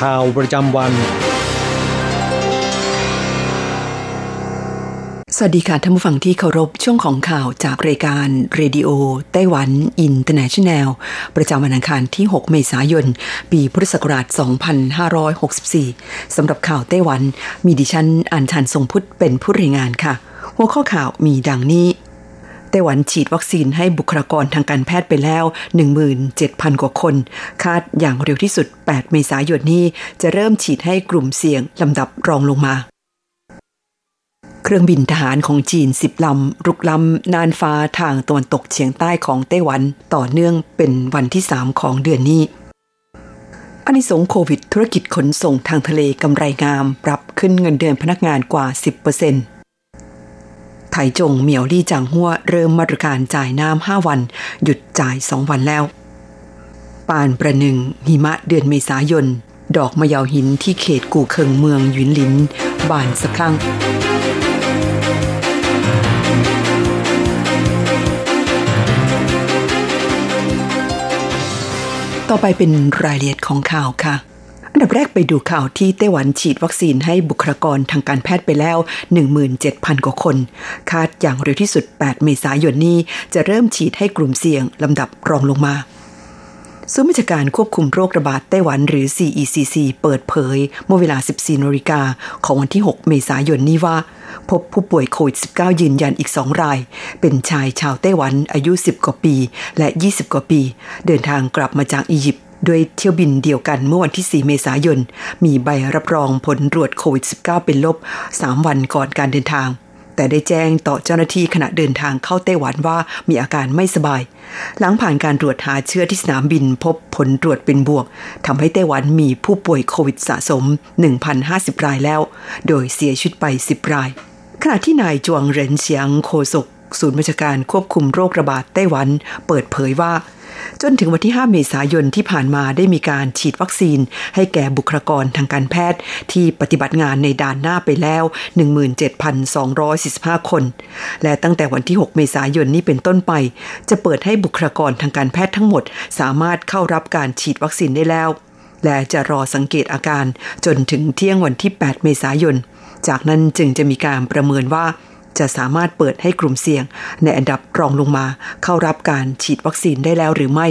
ข่าวประจำวัน สวัสดีค่ะท่านผู้ฟังที่เคารพช่วงของข่าวจากรายการ Radio Taiwan International ประจำวันอังคารที่ 6 เมษายน ปีพุทธศักราช 2564 สำหรับข่าวไต้หวัน มีดิฉันอัญชันทรงพุทธเป็นผู้รายงานค่ะ หัวข้อข่าวมีดังนี้ ไต้หวันฉีดวัคซีนให้บุคลากรทางการแพทย์ไปแล้ว 17,000 กว่าคน คาดอย่างเร็วที่สุด 8 เมษายนนี้ จะเริ่มฉีดให้กลุ่มเสี่ยงลำดับรองลงมาเครื่องบินทหารของจีน10ลำ รุกล้ำน่านฟ้าทางตะวันตกเฉียงใต้ของไต้หวัน ต่อเนื่องเป็นวันที่3ของเดือนนี้อานิสงส์โควิดธุรกิจขนส่งทางทะเลกำไรงาม ปรับขึ้นเงินเดือนพนักงานกว่า 10%ไถจงเหมียวลี่จางหัวเริ่มมาตรการจ่ายน้ำ5วัน หยุดจ่าย2วันแล้ว ปานประหนึ่ง หิมะเดือนเมษายน ดอกมะยาวหินที่เขตกู่เคิงเมืองยุนหลิน บานสะพรั่งต่อไปเป็นรายละเอียดของข่าวค่ะ อันดับแรกไปดูข่าวที่ไต้หวันฉีดวัคซีนให้บุคลากรทางการแพทย์ไปแล้ว 17,000 กว่าคน คาดอย่างเร็วที่สุด 8 เมษายนนี้ จะเริ่มฉีดให้กลุ่มเสี่ยงลำดับรองลงมาศูนย์วิชาการควบคุมโรคระบาดไต้หวันหรือ CECC เปิดเผย เมื่อเวลา 14นาฬิกาของวันที่ 6 เมษายนนี้ว่า พบผู้ป่วยโควิด -19 ยืนยันอีก 2 ราย เป็นชายชาวไต้หวันอายุ 10 กว่าปี และ 20 กว่าปี เดินทางกลับมาจากอียิปต์ ด้วยเที่ยวบินเดียวกันเมื่อวันที่ 4 เมษายน มีใบรับรองผลตรวจโควิด -19 เป็นลบ 3 วันก่อนการเดินทาง แต่ได้แจ้งต่อเจ้าหน้าที่ขณะเดินทางเข้าไต้หวันว่ามีอาการไม่สบาย หลังผ่านการตรวจหาเชื้อที่สนามบินพบผลตรวจเป็นบวกทำให้ไต้หวันมีผู้ป่วยโควิดสะสม 1,050 รายแล้ว โดยเสียชีวิตไป 10 ราย ขณะที่นายจวงเหรินเฉียงโฆษกศูนย์บัญชาการควบคุมโรคระบาดไต้หวัน เปิดเผยว่า จนถึงวันที่ 5 เมษายนที่ผ่านมาได้มีการฉีดวัคซีน ให้แก่บุคลากรทางการแพทย์ ที่ปฏิบัติงานในด่านหน้าไปแล้ว 17,245 คน และตั้งแต่วันที่ 6 เมษายนนี้เป็นต้นไป จะเปิดให้บุคลากรทางการแพทย์ทั้งหมด สามารถเข้ารับการฉีดวัคซีนได้แล้ว และจะรอสังเกตอาการจนถึงเที่ยงวันที่ 8 เมษายน จากนั้นจึงจะมีการประเมินว่า จะสามารถเปิดให้กลุ่มเสี่ยง ในอันดับรองลงมา เข้ารับการฉีดวัคซีนได้แล้วหรือไม่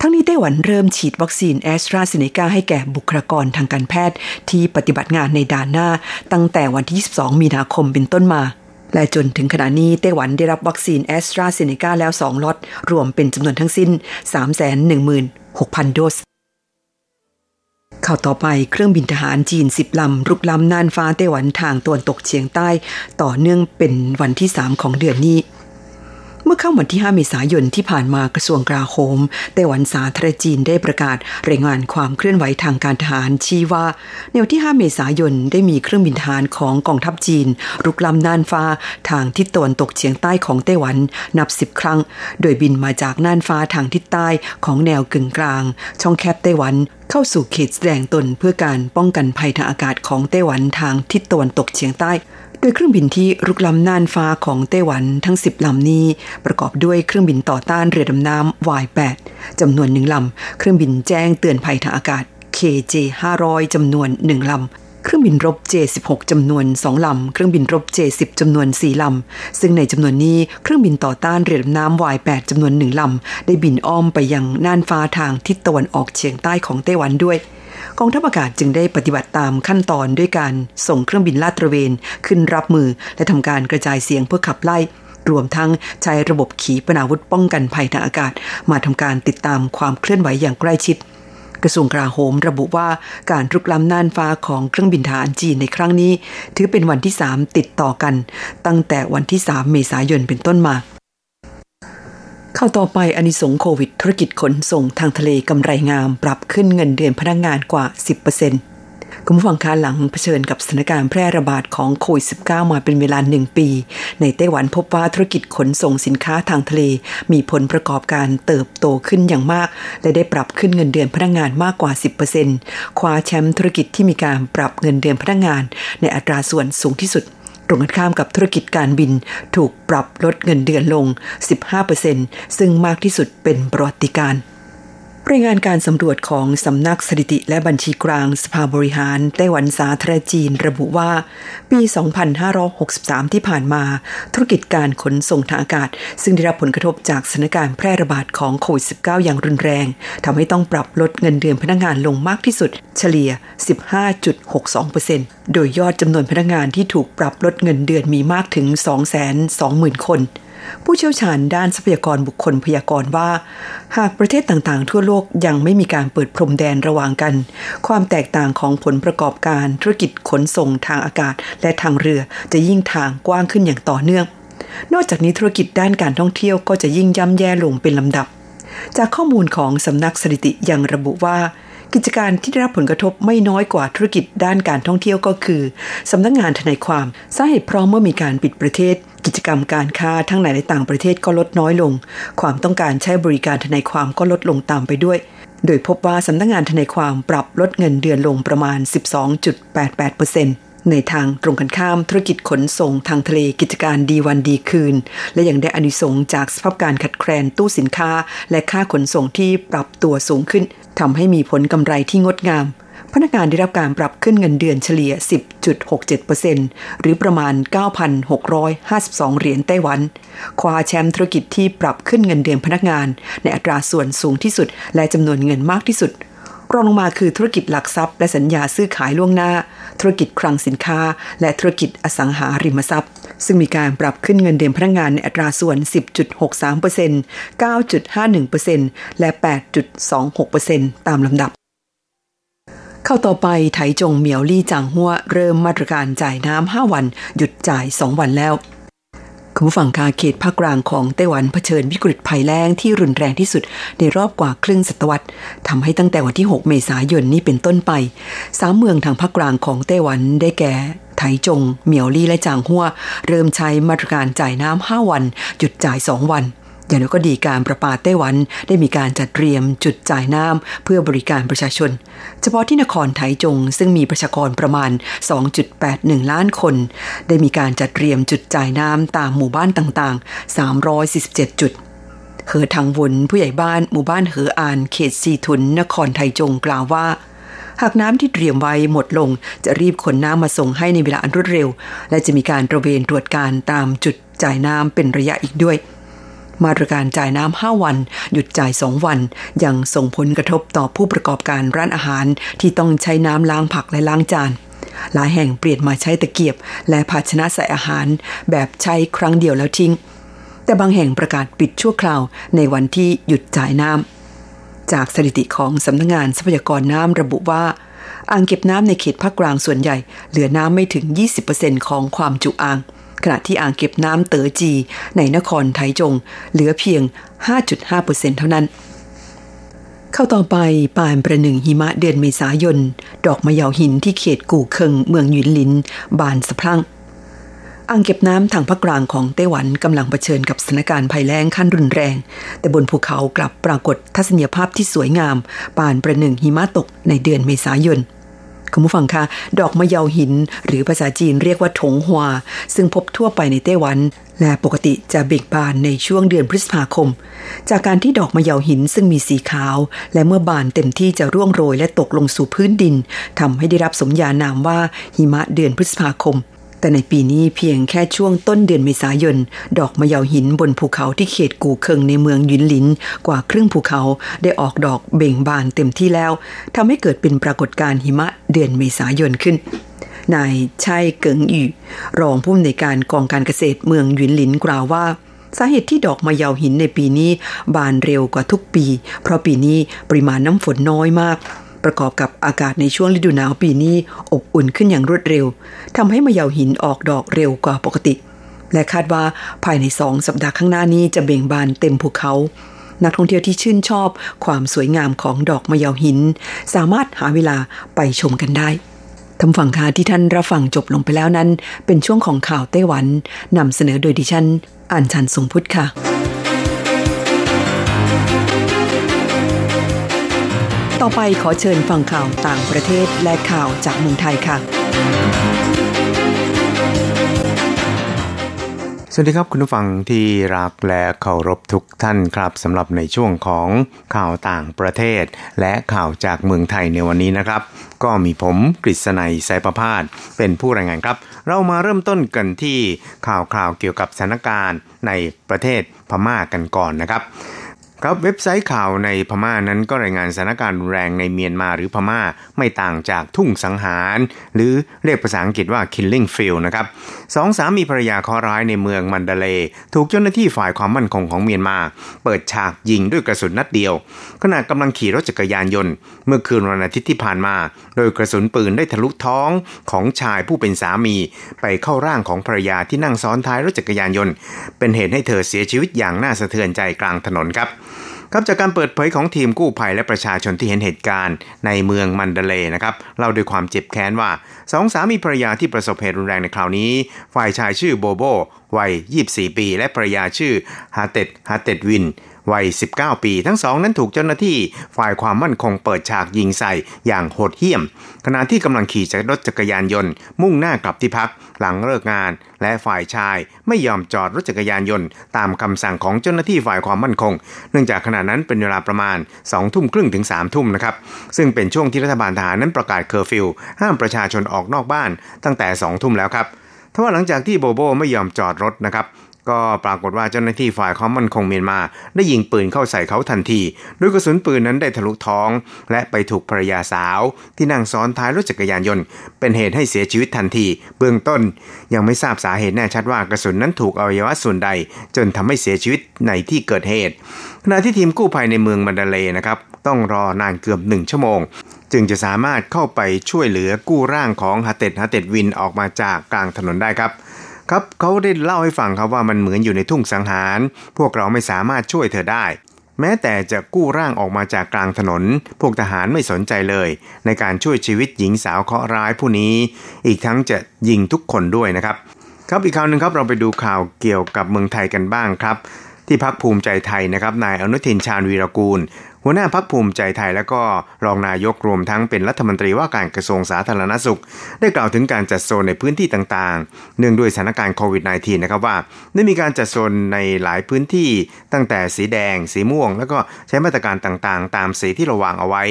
ทั้งนี้ไต้หวันเริ่มฉีดวัคซีนแอสตราเซเนกาให้แก่บุคลากรทางการแพทย์ ที่ปฏิบัติงานในด่านหน้า ตั้งแต่วันที่ 22 มีนาคมเป็นต้นมาและจนถึงขณะนี้ไต้หวันได้รับวัคซีนแอสตราเซเนกาแล้ว 2ล็อตรวมเป็นจำนวนทั้งสิ้น 316,000 โดส ข่าวต่อไปเครื่องบินทหารจีนสิบลำรุกล้ำน่านฟ้าไต้หวันทางตะวันตกเฉียงใต้ ต่อเนื่องเป็นวันที่ 3 ของเดือนนี้ มื่อเข้าวันที่ 5 เมษายนที่ผ่านมากระทรวงกลาโหมไต้หวันสาธารณจีนได้ประกาศรายงานความเคลื่อนไหวทางการทหารชี้ว่า ในวันที่ 5 เมษายนได้มีเครื่องบินทหารของกองทัพจีนรุกล้ำน่านฟ้าทางทิศตะวันตกเฉียงใต้ของไต้หวันนับ 10 ครั้ง โดยบินมาจากน่านฟ้าทางทิศใต้ของแนวกึ่งกลาง ช่องแคบไต้หวันเข้าสู่เขตแสดงตนเพื่อการป้องกันภัยทางอากาศของไต้หวันทางทิศตะวันตกเฉียงใต้ โดยเครื่องบินที่รุกล้ำน่านฟ้าของไต้หวันทั้ง 10 ลำนี้ ประกอบด้วยเครื่องบินต่อต้านเรือดำน้ำ Y8 จำนวนหนึ่งลำ เครื่องบินแจ้งเตือนภัยทางอากาศ KJ 500จำนวนหนึ่งลำเครื่องบินรบ J16 จำนวน 2 ลำ เครื่องบินรบ J10 จำนวน 4 ลำ ซึ่งในจำนวนนี้เครื่องบินต่อต้านเรือดำน้ำ Y8 จำนวนหนึ่งลำ ได้บินอ้อมไปยังน่านฟ้าทางทิศตะวันออกเฉียงใต้ของไต้หวันด้วย กองทัพอากาศจึงได้ปฏิบัติตามขั้นตอนด้วยการส่งเครื่องบินลาดตระเวนขึ้นรับมือ และทำการกระจายเสียงเพื่อขับไล่ รวมทั้งใช้ระบบขีปนาวุธป้องกันภัยทางอากาศ มาทำการติดตามความเคลื่อนไหวอย่างใกล้ชิดกระทรวงกลาโหมระบุว่าการรุกล้ำน่านฟ้าของเครื่องบินทหารจีนในครั้งนี้ ถือเป็นวันที่ 3 ติดต่อกัน ตั้งแต่วันที่ 3 เมษายนเป็นต้นมา เข้าต่อไปอนิสงโควิด ธุรกิจขนส่งทางทะเลกำไรงาม ปรับขึ้นเงินเดือนพนักงงานกว่า 10%คุณผู้ฟังคะหลังเผชิญกับสถานการณ์แพร่ระบาดของโควิด -19 มาเป็นเวลาหนึ่งปี ในไต้หวันพบว่าธุรกิจขนส่งสินค้าทางทะเล มีผลประกอบการเติบโตขึ้นอย่างมาก และได้ปรับขึ้นเงินเดือนพนักงงานมากกว่า 10%คว้าแชมป์ธุรกิจที่มีการปรับเงินเดือนพนักงงาน ในอัตราส่วนสูงที่สุด ตรงกันข้ามกับธุรกิจการบินถูกปรับลดเงินเดือนลง 15%ซึ่งมากที่สุดเป็นประวัติการ รายงานการสำรวจของสำนักสถิติและบัญชีกลางสภาบริหารไต้หวันสาธารณจีนระบุว่า ปี 2563 ที่ผ่านมา ธุรกิจการขนส่งทางอากาศ ซึ่งได้รับผลกระทบจากสถานการณ์แพร่ระบาดของโควิด -19 อย่างรุนแรงทำให้ต้องปรับลดเงินเดือนพนักงานลงมากที่สุด เฉลี่ย 15.62%โดยยอดจำนวนพนักงานที่ถูกปรับลดเงินเดือนมีมากถึง 220,000 คน ผู้เชี่ยวชาญด้านทรัพยากรบุคคลพยากรณ์ว่า หากประเทศต่างๆ ทั่วโลกยังไม่มีการเปิดพรมแดนระหว่างกัน ความแตกต่างของผลประกอบการธุรกิจขนส่งทางอากาศและทางเรือจะยิ่งทางกว้างขึ้นอย่างต่อเนื่อง นอกจากนี้ธุรกิจด้านการท่องเที่ยวก็จะยิ่งย่ำแย่ลงเป็นลำดับ จากข้อมูลของสำนักสถิติยังระบุว่า กิจการที่ได้รับผลกระทบไม่น้อยกว่าธุรกิจด้านการท่องเที่ยวก็คือสำนักงงานทนายความสาเหตุเพราะเมื่อมีการปิดประเทศ กิจกรรมการค้าทั้งในและต่างประเทศก็ลดน้อยลง ความต้องการใช้บริการทนายความก็ลดลงตามไปด้วยโดยพบว่าสำนักงงานทนายความปรับลดเงินเดือนลงประมาณ 12.88% ในทางตรงกันข้ามธุรกิจขนส่งทางทะเลกิจการดีวันดีคืน และยังได้อนิสงจากสภาพการขัดแคลนตู้สินค้า และค่าขนส่งที่ปรับตัวสูงขึ้นทำให้มีผลกำไรที่งดงามพนักงานได้รับการปรับขึ้นเงินเดือนเฉลี่ย 10.67%หรือประมาณ 9,652 เหรียญไต้หวัน คว้าแชมป์ธุรกิจที่ปรับขึ้นเงินเดือนพนักงาน ในอัตราส่วนสูงที่สุด และจำนวนเงินมากที่สุด รองลงมาคือธุรกิจหลักทรัพย์ และสัญญาซื้อขายล่วงหน้า ธุรกิจคลังสินค้า และธุรกิจอสังหาริมทรัพย์ ซึ่งมีการปรับขึ้นเงินเดือนพนักงานในอัตราส่วน 10.63% 9.51%และ 8.26%ตามลำดับเข้าต่อไปไถจงเหมียวลี่จางหัวเริ่มมาตรการจ่ายน้ำ5วัน หยุดจ่าย 2 วันแล้ว คุณผู้ฟังคาเขตภาคกลางของไต้หวันเผชิญวิกฤตภัยแล้งที่รุนแรงที่สุดในรอบกว่าครึ่งศตวรรษทำให้ตั้งแต่วันที่ 6 เมษายนนี้เป็นต้นไปสามเมืองทางภาคกลางของไต้หวันได้แก่ไถจง เหมียวลี่และจางหัว เริ่มใช้มาตรการจ่ายน้ำ5วัน หยุดจ่าย2วัน อย่างน้ก็ดีการประปาไต้หวันได้มีการจัดเตรียมจุดจ่ายน้ำเพื่อบริการประชาชน เฉพาะที่นครไถจง ซึ่งมีประชากรประมาณ 2.81 ล้านคน ได้มีการจัดเตรียมจุดจ่ายน้ำตามหมู่บ้านต่างๆ 347 จุดเหอทางวนผู้ใหญ่บ้านหมู่บ้านเหออานเขตซีทุน นครไทจงกล่าวว่า หากน้ำที่เตรียมไว้หมดลง จะรีบขนน้ำมาส่งให้ในเวลาอันรวดเร็ว และจะมีการตระเวนตรวจการตามจุดจ่ายน้ำเป็นระยะอีกด้วย มาตรการจ่ายน้ำห้าวัน หยุดจ่ายสองวัน ยังส่งผลกระทบต่อผู้ประกอบการร้านอาหารที่ต้องใช้น้ำล้างผักและล้างจาน หลายแห่งเปลี่ยนมาใช้ตะเกียบ และภาชนะใส่อาหาร แบบใช้ครั้งเดียวแล้วทิ้ง แต่บางแห่งประกาศปิดชั่วคราวในวันที่หยุดจ่ายน้ำ จากสถิติของสำนักงงานทรัพยากรน้ำระบุว่าอ่างเก็บน้ำในเขตภาคกลางส่วนใหญ่ เหลือน้ำไม่ถึง 20%ของความจุอ่าง ขณะที่อ่างเก็บน้ำเต๋อจี ในนครไทจง เหลือเพียง 5.5%เท่านั้น เข้าต่อไปปานประหนึ่งหิมะเดือนเมษายน ดอกมะยาวหินที่เขตกู่เคิงเมืองหยุนหลิน บานสะพรั่งอ่างเก็บน้ำทางภาคกลางของไต้หวันกำลังเผชิญกับสถานการณ์ภัยแล้งขั้นรุนแรง แต่บนภูเขากลับปรากฏทัศนียภาพที่สวยงาม ปานประหนึ่งหิมะตกในเดือนเมษายน คุณผู้ฟังคะ ดอกมะเยาหิน หรือภาษาจีนเรียกว่าถงหวา ซึ่งพบทั่วไปในไต้หวัน และปกติจะเบ่งบานในช่วงเดือนพฤษภาคม จากการที่ดอกมะเยาหินซึ่งมีสีขาว และเมื่อบานเต็มที่จะร่วงโรยและตกลงสู่พื้นดินทำให้ได้รับสมญานามว่าหิมะเดือนพฤษภาคม แต่ในปีนี้เพียงแค่ช่วงต้นเดือนเมษายน ดอกมะเยาหินบนภูเขาที่เขตกูเคิงในเมืองยินหลิน กว่าครึ่งภูเขาได้ออกดอกเบ่งบานเต็มที่แล้วทำให้เกิดเป็นปรากฏการณ์หิมะเดือนเมษายนขึ้นนายชัยเกิงอยู่ รองผู้อำนวยการกองการเกษตรเมืองยินหลินกล่าวว่า สาเหตุที่ดอกมะเยาหินในปีนี้ บานเร็วกว่าทุกปี เพราะปีนี้ปริมาณน้ำฝนน้อยมาก ประกอบกับอากาศในช่วงฤดูหนาวปีนี้อบอุ่นขึ้นอย่างรวดเร็วทำให้มะเยาหินออกดอกเร็วกว่าปกติ และคาดว่าภายในสองสัปดาห์ข้างหน้านี้จะเบ่งบานเต็มภูเขา นักท่องเที่ยวที่ชื่นชอบความสวยงามของดอกมะเยาหิน สามารถหาเวลาไปชมกันได้ทำฝั่งคาที่ท่านรับฟังจบลงไปแล้วนั้น เป็นช่วงของข่าวไต้หวันนำเสนอโดยดิฉันอ่านชันทรงพุทธค่ะ ต่อไปขอเชิญฟังข่าวต่างประเทศและข่าวจากเมืองไทยค่ะ สวัสดีครับคุณผู้ฟังที่รักและเคารพทุกท่านครับสำหรับในช่วงของข่าวต่างประเทศ และข่าวจากเมืองไทยในวันนี้นะครับ ก็มีผมกฤษณัยสายประพาสเป็นผู้รายงานครับ เรามาเริ่มต้นกันที่ข่าวคราวเกี่ยวกับสถานการณ์ในประเทศพม่ากันก่อนนะครับ ครับเว็บไซต์ข่าวในพม่านั้นก็รายงานสถานการณ์รุนแรงในเมียนมาหรือพม่าไม่ต่างจากทุ่งสังหาร หรือเรียกภาษาอังกฤษว่า killing field นะครับสองสามีภรรยาคาร้ายในเมืองมันดาเล ถูกเจ้าหน้าที่ฝ่ายความมั่นคงของเมียนมา เปิดฉากยิงด้วยกระสุนนัดเดียว ขณะกำลังขี่รถจักรยานยนต์ เมื่อคืนวันอาทิตย์ที่ผ่านมา โดยกระสุนปืนได้ทะลุท้องของชายผู้เป็นสามี ไปเข้าร่างของภรรยาที่นั่งซ้อนท้ายรถจักรยานยนต์ เป็นเหตุให้เธอเสียชีวิตอย่างน่าสะเทือนใจกลางถนนครับ ครับจากการเปิดเผยของทีมกู้ภัยและประชาชนที่เห็นเหตุการณ์ในเมืองมันเดเลนะครับเล่าด้วยความเจ็บแค้นว่าสองสามีภรรยาที่ประสบเหตุรุนแรงในคราวนี้ ฝ่ายชายชื่อโบโบวัย 24 ปี และภรรยาชื่อฮาเต็ดฮาเต็ดวิน วัย 19 ปี ทั้งสองนั้นถูกเจ้าหน้าที่ฝ่ายความมั่นคงเปิดฉากยิงใส่อย่างโหดเหี้ยม ขณะที่กำลังขี่จักรรถจักรยานยนต์ มุ่งหน้ากลับที่พักหลังเลิกงาน และฝ่ายชายไม่ยอมจอดรถจักรยานยนต์ ตามคำสั่งของเจ้าหน้าที่ฝ่ายความมั่นคง เนื่องจากขณะนั้นเป็นเวลาประมาณ2ทุ่มครึ่งถึง3ทุ่มนะครับซึ่งเป็นช่วงที่รัฐบาลทหารนั้นประกาศเคอร์ฟิวห้ามประชาชนออกนอกบ้านตั้งแต่2ทุ่มแล้วครับทว่าหลังจากที่โบโบไม่ยอมจอดรถนะครับ ก็ปรากฏว่าเจ้าหน้าที่ฝ่ายความมั่นคงเมียนมา ได้ยิงปืนเข้าใส่เขาทันทีโดยกระสุนปืนนั้นได้ทะลุท้อง และไปถูกภรรยาสาวที่นั่งซ้อนท้ายรถจักรยานยนต์ เป็นเหตุให้เสียชีวิตทันที เบื้องต้นยังไม่ทราบสาเหตุแน่ชัดว่ากระสุนนั้นถูกอวัยวะส่วนใด จนทำให้เสียชีวิตในที่เกิดเหตุขณะที่ทีมกู้ภัยในเมืองมันดาเลนะครับต้องรอนานเกือบหนึ่งชั่วโมงจึงจะสามารถเข้าไปช่วยเหลือกู้ร่างของฮาเต็ดฮาเต็ดวินออกมาจากกลางถนนได้ครับ ครับเขาได้เล่าให้ฟังครับว่ามันเหมือนอยู่ในทุ่งสังหาร พวกเราไม่สามารถช่วยเธอได้ แม้แต่จะกู้ร่างออกมาจากกลางถนน พวกทหารไม่สนใจเลย ในการช่วยชีวิตหญิงสาวเคราะห์ร้ายผู้นี้ อีกทั้งจะยิงทุกคนด้วยนะครับ ครับอีกข่าวหนึ่งครับเราไปดูข่าวเกี่ยวกับเมืองไทยกันบ้างครับ ที่พักภูมิใจไทยนะครับนายอนุทินชาญวีรกูล หัวหน้าพักภูมิใจไทยและก็รองนายกรวมทั้งเป็นรัฐมนตรีว่าการกระทรวงสาธารณสุข ได้กล่าวถึงการจัดโซนในพื้นที่ต่างๆ เนื่องด้วยสถานการณ์โควิด -19 นะครับว่า ได้มีการจัดโซนในหลายพื้นที่ตั้งแต่สีแดง สีม่วง แล้วก็ใช้มาตรการต่างๆ ตามสีที่เราวางเอาไว้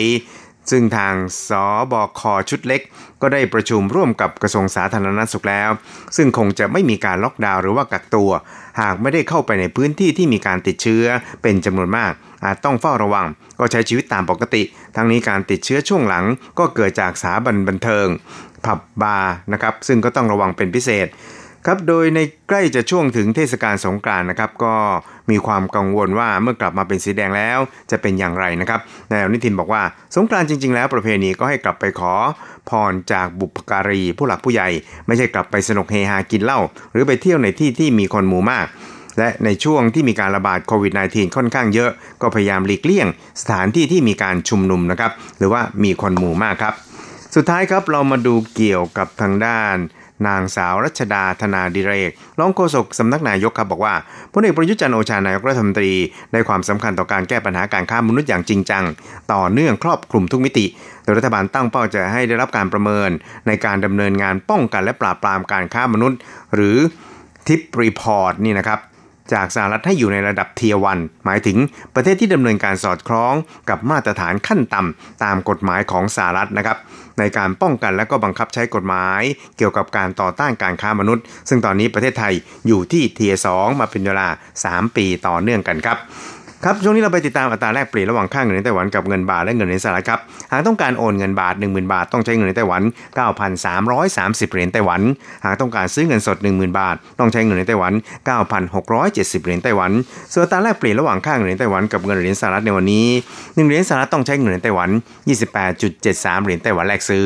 ซึ่งทางสบคชุดเล็ก ก็ได้ประชุมร่วมกับกระทรวงสาธารณสุขแล้ว ซึ่งคงจะไม่มีการล็อกดาวน์หรือว่ากักตัว หากไม่ได้เข้าไปในพื้นที่ที่มีการติดเชื้อเป็นจำนวนมาก อาจต้องเฝ้าระวัง ก็ใช้ชีวิตตามปกติ ทั้งนี้การติดเชื้อช่วงหลังก็เกิดจากสาบันบันเทิงผับบาร์นะครับซึ่งก็ต้องระวังเป็นพิเศษ ครับโดยในใกล้จะช่วงถึงเทศกาลสงกรานนะครับก็มีความกังวลว่าเมื่อกลับมาเป็นสีแดงแล้วจะเป็นอย่างไรนะครับนายอนิทินบอกว่าสงกรานจริง ๆ แล้วประเพณีก็ให้กลับไปขอพรจากบุพการีผู้หลักผู้ใหญ่ ไม่ใช่กลับไปสนุกเฮฮากินเหล้าหรือไปเที่ยวในที่ที่มีคนหมู่มาก และในช่วงที่มีการระบาดโควิด -19 ค่อนข้างเยอะ ก็พยายามหลีกเลี่ยง สถานที่ที่มีการชุมนุมนะครับหรือว่ามีคนหมู่มากครับ สุดท้ายครับเรามาดูเกี่ยวกับทางด้าน นางสาวรัชดาธนาดิเรกรองโฆษกสำนักนายกครับบอกว่าพลเอกประยุทธ์จันโอชานายกรัฐมนตรีได้ความสำคัญต่อการแก้ปัญหาการค้ามนุษย์อย่างจริงจัง ต่อเนื่องครอบคลุมทุกมิติ โดยรัฐบาลตั้งเป้าจะให้ได้รับการประเมิน ในการดำเนินงานป้องกันและปราบปรามการค้ามนุษย์ หรือทิปรีพอร์ตนี่นะครับ จากสหรัฐให้อยู่ในระดับเทียวันหมายถึงประเทศที่ดำเนินการสอดคล้องกับมาตรฐานขั้นต่ำตามกฎหมายของสหรัฐนะครับ ในการป้องกันและก็บังคับใช้กฎหมาย เกี่ยวกับการต่อต้านการค้ามนุษย์ ซึ่งตอนนี้ประเทศไทยอยู่ที่เทียสองมาเป็นเวลา 3 ปีต่อเนื่องกันครับ ครับช่วงนี้เราไปติดตามอัตราแลกเปลี่ยนระหว่างค่าเงินในไต้หวันกับเงินบาทและเงินในสหรัฐครับหากต้องการโอนเงินบาท 10,000 บาทต้องใช้เงินในไต้หวัน 9,330 เหรียญไต้หวัน หากต้องการซื้อเงินสด 10,000 บาท ต้องใช้เงินในไต้หวัน 9,670 เหรียญไต้หวันส่วนอัตราแลกเปลี่ยนระหว่างค่าเงินในไต้หวันกับเงินเหรียญสหรัฐในวันนี้1เหรียญสหรัฐต้องใช้เงินในไต้หวัน 28.73 เหรียญไต้หวันแลกซื้อ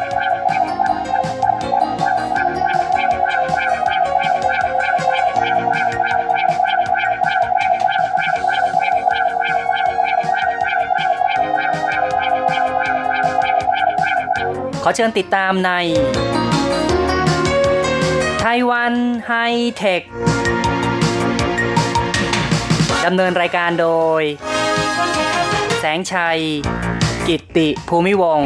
ขอเชิญติดตามในไต้หวันไฮเทค ดำเนินรายการโดย แสงชัย กิตติภูมิวง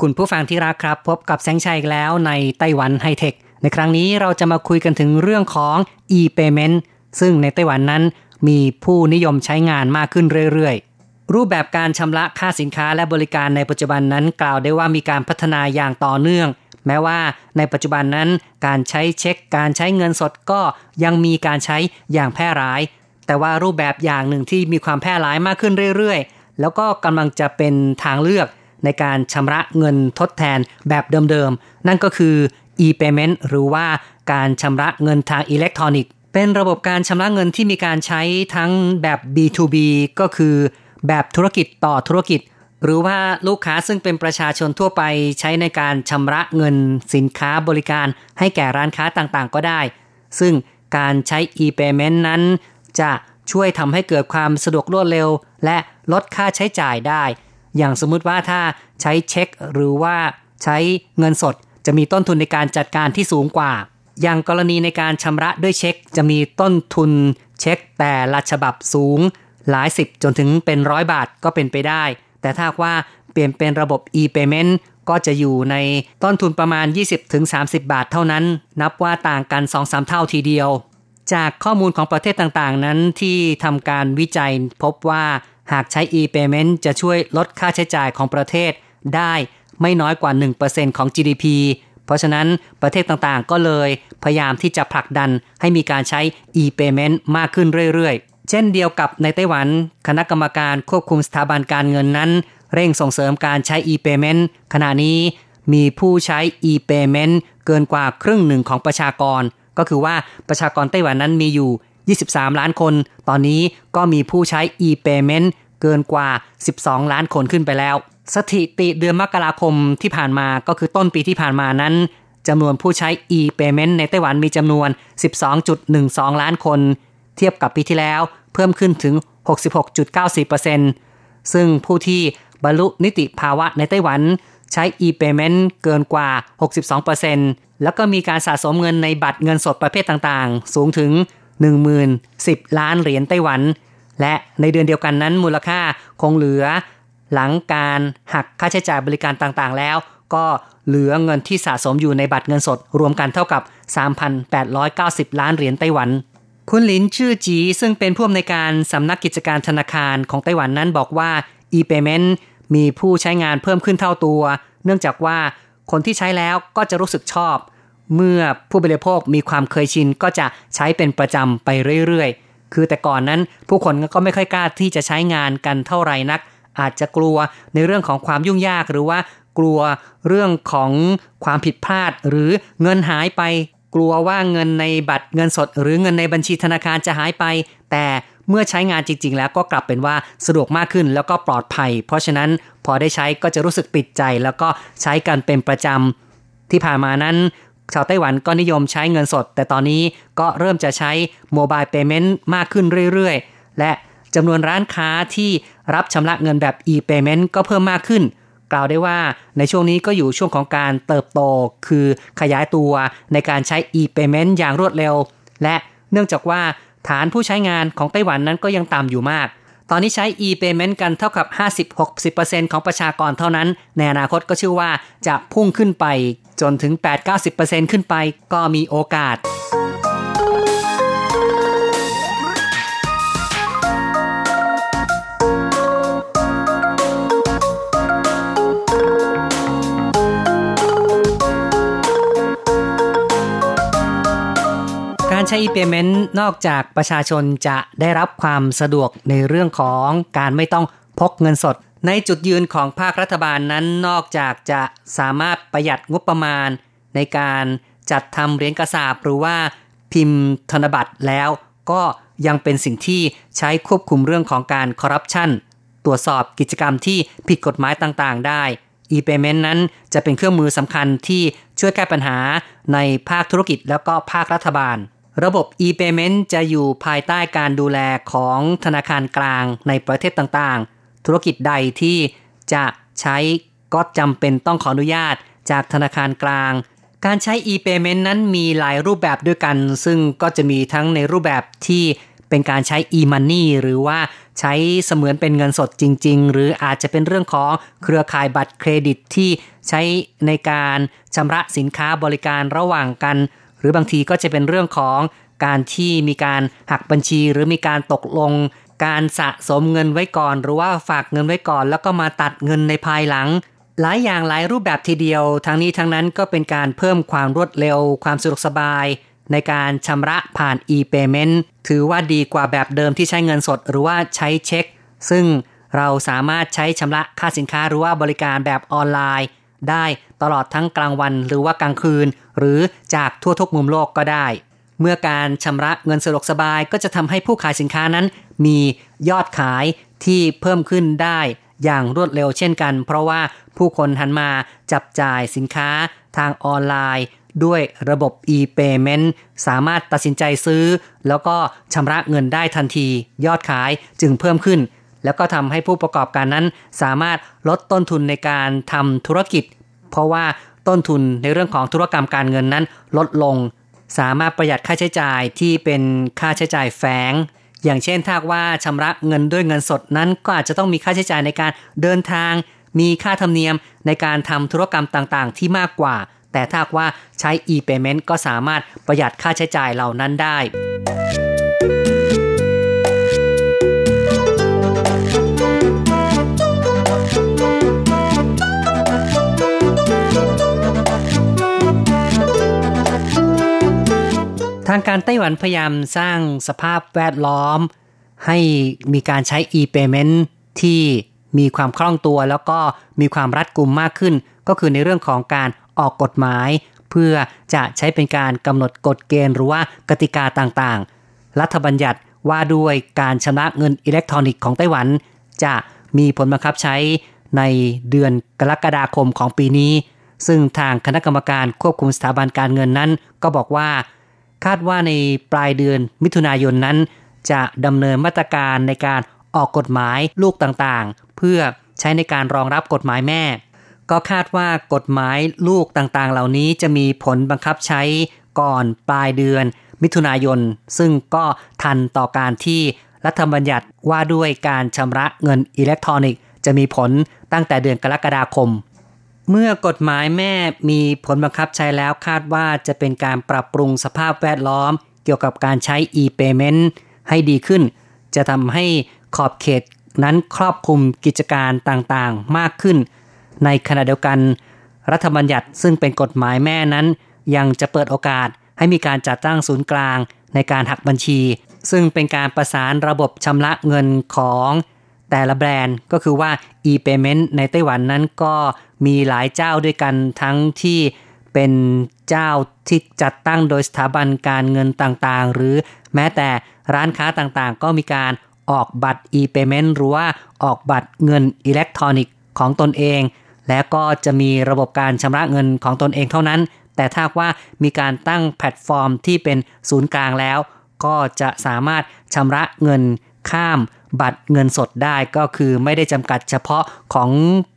คุณผู้ฟังที่รักครับ พบกับแสงชัยอีกแล้วในไต้หวันไฮเทค ในครั้งนี้เราจะมาคุยกันถึงเรื่องของ e-payment ซึ่งในไต้หวันนั้น มีผู้นิยมใช้งานมากขึ้นเรื่อยๆ รูปแบบการชำระค่าสินค้าและบริการในปัจจุบันนั้นกล่าวได้ว่ามีการพัฒนาอย่างต่อเนื่อง แม้ว่าในปัจจุบันนั้นการใช้เช็ค การใช้เงินสดก็ยังมีการใช้อย่างแพร่หลาย แต่ว่ารูปแบบอย่างหนึ่งที่มีความแพร่หลายมากขึ้นเรื่อยๆ แล้วก็กำลังจะเป็นทางเลือกในการชำระเงินทดแทนแบบเดิมๆ นั่นก็คือ e-payment หรือว่าการชำระเงินทางอิเล็กทรอนิกส์ เป็นระบบการชำระเงินที่มีการใช้ทั้งแบบ B2B ก็คือแบบธุรกิจต่อธุรกิจ หรือว่าลูกค้าซึ่งเป็นประชาชนทั่วไปใช้ในการชำระเงินสินค้าบริการ ให้แก่ร้านค้าต่างๆ ก็ได้ ซึ่งการใช้ e-payment นั้น จะช่วยทำให้เกิดความสะดวกรวดเร็ว และลดค่าใช้จ่ายได้ อย่างสมมุติว่าถ้าใช้เช็คหรือว่าใช้เงินสดจะมีต้นทุนในการจัดการที่สูงกว่า อย่างกรณีในการชำระด้วยเช็คจะมีต้นทุนเช็คแต่ละฉบับสูง หลายสิบจนถึงเป็นร้อยบาทก็เป็นไปได้ แต่ถ้าว่าเปลี่ยนเป็นระบบ e-payment ก็จะอยู่ในต้นทุนประมาณ 20-30 บาทเท่านั้น นับว่าต่างกัน 2-3 เท่าทีเดียว จากข้อมูลของประเทศต่างๆ นั้นที่ทำการวิจัยพบว่าหากใช้ e-payment จะช่วยลดค่าใช้จ่ายของประเทศได้ไม่น้อยกว่า 1%ของ GDP เพราะฉะนั้นประเทศต่างๆ ก็เลยพยายามที่จะผลักดันให้มีการใช้ e-payment มากขึ้นเรื่อยๆ เช่นเดียวกับในไต้หวัน คณะกรรมการควบคุมสถาบันการเงินนั้น เร่งส่งเสริมการใช้ e-payment ขณะนี้มีผู้ใช้ e-payment เกินกว่าครึ่งหนึ่งของประชากร ก็คือว่าประชากรไต้หวันนั้นมีอยู่ 23 ล้านคน ตอนนี้ก็มีผู้ใช้ e-payment เกินกว่า 12 ล้านคนขึ้นไปแล้ว สถิติเดือนมกราคมที่ผ่านมาก็คือต้นปีที่ผ่านมานั้นจำนวนผู้ใช้ e-payment ในไต้หวันมีจำนวน 12.12 ล้านคน เทียบกับปีที่แล้วเพิ่มขึ้นถึง 66.94%ซึ่งผู้ที่บรรลุนิติภาวะในไต้หวันใช้ e-payment เกินกว่า 62%แล้วก็มีการสะสมเงินในบัตรเงินสดประเภทต่างๆ สูงถึง 10,010 ล้านเหรียญไต้หวัน และในเดือนเดียวกันนั้นมูลค่าคงเหลือ หลังการหักค่าใช้จ่ายบริการต่างๆ แล้ว ก็เหลือเงินที่สะสมอยู่ในบัตรเงินสดรวมกันเท่ากับ 3,890 ล้านเหรียญไต้หวัน คุณหลินชื่อจี ซึ่งเป็นผู้อำนวยการสำนักกิจการธนาคารของไต้หวันนั้นบอกว่า e-payment มีผู้ใช้งานเพิ่มขึ้นเท่าตัว เนื่องจากว่าคนที่ใช้แล้วก็จะรู้สึกชอบ เมื่อผู้บริโภคมีความเคยชินก็จะใช้เป็นประจำไปเรื่อยๆ คือแต่ก่อนนั้นผู้คนก็ไม่ค่อยกล้าที่จะใช้งานกันเท่าไหร่นัก อาจจะกลัวในเรื่องของความยุ่งยากหรือว่ากลัวเรื่องของความผิดพลาด หรือเงินหายไป กลัวว่าเงินในบัตรเงินสด หรือเงินในบัญชีธนาคารจะหายไป แต่เมื่อใช้งานจริง ๆ แล้วก็กลับเป็นว่าสะดวกมากขึ้นแล้วก็ปลอดภัย เพราะฉะนั้นพอได้ใช้ก็จะรู้สึกติดใจ แล้วก็ใช้กันเป็นประจำที่ผ่านมานั้นชาวไต้หวันก็นิยมใช้เงินสด แต่ตอนนี้ก็เริ่มจะใช้โมบายเปเมนต์มากขึ้นเรื่อยๆ และ จำนวนร้านค้าที่รับชำระเงินแบบ e-payment ก็เพิ่มมากขึ้น กล่าวได้ว่าในช่วงนี้ก็อยู่ช่วงของการเติบโต คือขยายตัวในการใช้ e-payment อย่างรวดเร็ว และเนื่องจากว่าฐานผู้ใช้งานของไต้หวันนั้นก็ยังต่ำอยู่มาก ตอนนี้ใช้ e-payment กันเท่ากับ 50-60%ของประชากรเท่านั้น ในอนาคตก็เชื่อว่าจะพุ่งขึ้นไปจนถึง 8-90%ขึ้นไปก็มีโอกาส ใช้ e-payment นอกจากประชาชนจะได้รับความสะดวกในเรื่องของการไม่ต้องพกเงินสด ในจุดยืนของภาครัฐบาลนั้นนอกจากจะสามารถประหยัดงบประมาณ ในการจัดทำเหรียญกระสาบหรือว่าพิมพ์ธนบัตรแล้ว ก็ยังเป็นสิ่งที่ใช้ควบคุมเรื่องของการคอร์รัปชันตรวจสอบกิจกรรมที่ผิดกฎหมายต่างๆ ได้ e-payment นั้นจะเป็นเครื่องมือสำคัญที่ช่วยแก้ปัญหาในภาคธุรกิจแล้วก็ภาครัฐบาล ระบบ e-payment จะอยู่ภายใต้การดูแลของธนาคารกลางในประเทศต่างๆ ธุรกิจใดที่จะใช้ก็จำเป็นต้องขออนุญาตจากธนาคารกลาง การใช้ e-payment นั้นมีหลายรูปแบบด้วยกัน ซึ่งก็จะมีทั้งในรูปแบบที่เป็นการใช้ e-money หรือว่าใช้เสมือนเป็นเงินสดจริง ๆ หรืออาจจะเป็นเรื่องของเครือข่ายบัตรเครดิตที่ใช้ในการชำระสินค้าบริการระหว่างกัน หรือบางทีก็จะเป็นเรื่องของการที่มีการหักบัญชี หรือมีการตกลง การสะสมเงินไว้ก่อน หรือว่าฝากเงินไว้ก่อน แล้วก็มาตัดเงินในภายหลัง หลายอย่างหลายรูปแบบทีเดียว ทั้งนี้ทั้งนั้นก็เป็นการเพิ่มความรวดเร็ว ความสะดวกสบาย ในการชำระผ่าน e-payment ถือว่าดีกว่าแบบเดิมที่ใช้เงินสด หรือว่าใช้เช็ค ซึ่งเราสามารถใช้ชำระค่าสินค้าหรือว่าบริการแบบออนไลน์ ได้ตลอดทั้งกลางวันหรือว่ากลางคืน หรือจากทั่วทุกมุมโลกก็ได้ เมื่อการชำระเงินสะดวกสบายก็จะทำให้ผู้ขายสินค้านั้น มียอดขายที่เพิ่มขึ้นได้อย่างรวดเร็วเช่นกัน เพราะว่าผู้คนหันมาจับจ่ายสินค้าทางออนไลน์ ด้วยระบบ e-payment สามารถตัดสินใจซื้อ แล้วก็ชำระเงินได้ทันที ยอดขายจึงเพิ่มขึ้น แล้วก็ทำให้ผู้ประกอบการนั้น สามารถลดต้นทุนในการทำธุรกิจ เพราะว่าต้นทุนในเรื่องของธุรกรรมการเงินนั้น ลดลง สามารถประหยัดค่าใช้จ่ายที่เป็นค่าใช้จ่ายแฝงอย่างเช่นถ้าว่าชำระเงินด้วยเงินสดนั้น ก็อาจจะต้องมีค่าใช้จ่ายในการเดินทาง มีค่าธรรมเนียมในการทำธุรกรรมต่างๆ ที่มากกว่า แต่ถ้าว่าใช้ e-payment ก็สามารถประหยัดค่าใช้จ่ายเหล่านั้นได้ ทางการไต้หวันพยายามสร้างสภาพแวดล้อม ให้มีการใช้ e-payment ที่มีความคล่องตัว แล้วก็มีความรัดกุมมากขึ้น ก็คือในเรื่องของการออกกฎหมาย เพื่อจะใช้เป็นการกำหนดกฎเกณฑ์หรือว่ากติกาต่างๆ รัฐบัญญัติว่าด้วยการชำระเงินอิเล็กทรอนิกส์ของไต้หวัน จะมีผลบังคับใช้ในเดือนกรกฎาคมของปีนี้ ซึ่งทางคณะกรรมการควบคุมสถาบันการเงินนั้น ก็บอกว่า คาดว่าในปลายเดือนมิถุนายนนั้น จะดำเนินมาตรการในการออกกฎหมายลูกต่างๆ เพื่อใช้ในการรองรับกฎหมายแม่ ก็คาดว่ากฎหมายลูกต่างๆ เหล่านี้จะมีผลบังคับใช้ก่อนปลายเดือน มิถุนายน ซึ่งก็ทันต่อการที่รัฐบัญญัติว่าด้วยการชำระเงินอิเล็กทรอนิกส์ จะมีผลตั้งแต่เดือนกรกฎาคม เมื่อกฎหมายแม่มีผลบังคับใช้แล้วคาดว่าจะเป็นการปรับปรุงสภาพแวดล้อม เกี่ยวกับการใช้ e-payment ให้ดีขึ้น จะทำให้ขอบเขตนั้นครอบคลุมกิจการต่างๆ มากขึ้น ในขณะเดียวกัน รัฐบัญญัติซึ่งเป็นกฎหมายแม่นั้น ยังจะเปิดโอกาสให้มีการจัดตั้งศูนย์กลางในการหักบัญชี ซึ่งเป็นการประสานระบบชำระเงินของแต่ละแบรนด์ก็คือว่า e-payment ในไต้หวันนั้นก็ มีหลายเจ้าด้วยกันทั้งที่เป็นเจ้าที่จัดตั้งโดยสถาบันการเงินต่างๆ หรือแม้แต่ร้านค้าต่างๆ ก็มีการออกบัตร e-payment หรือว่าออกบัตรเงินอิเล็กทรอนิกส์ของตนเอง และก็จะมีระบบการชำระเงินของตนเองเท่านั้น แต่ถ้าว่ามีการตั้งแพลตฟอร์มที่เป็นศูนย์กลางแล้ว ก็จะสามารถชำระเงินข้าม บัตรเงินสดได้ก็คือไม่ได้จำกัดเฉพาะของ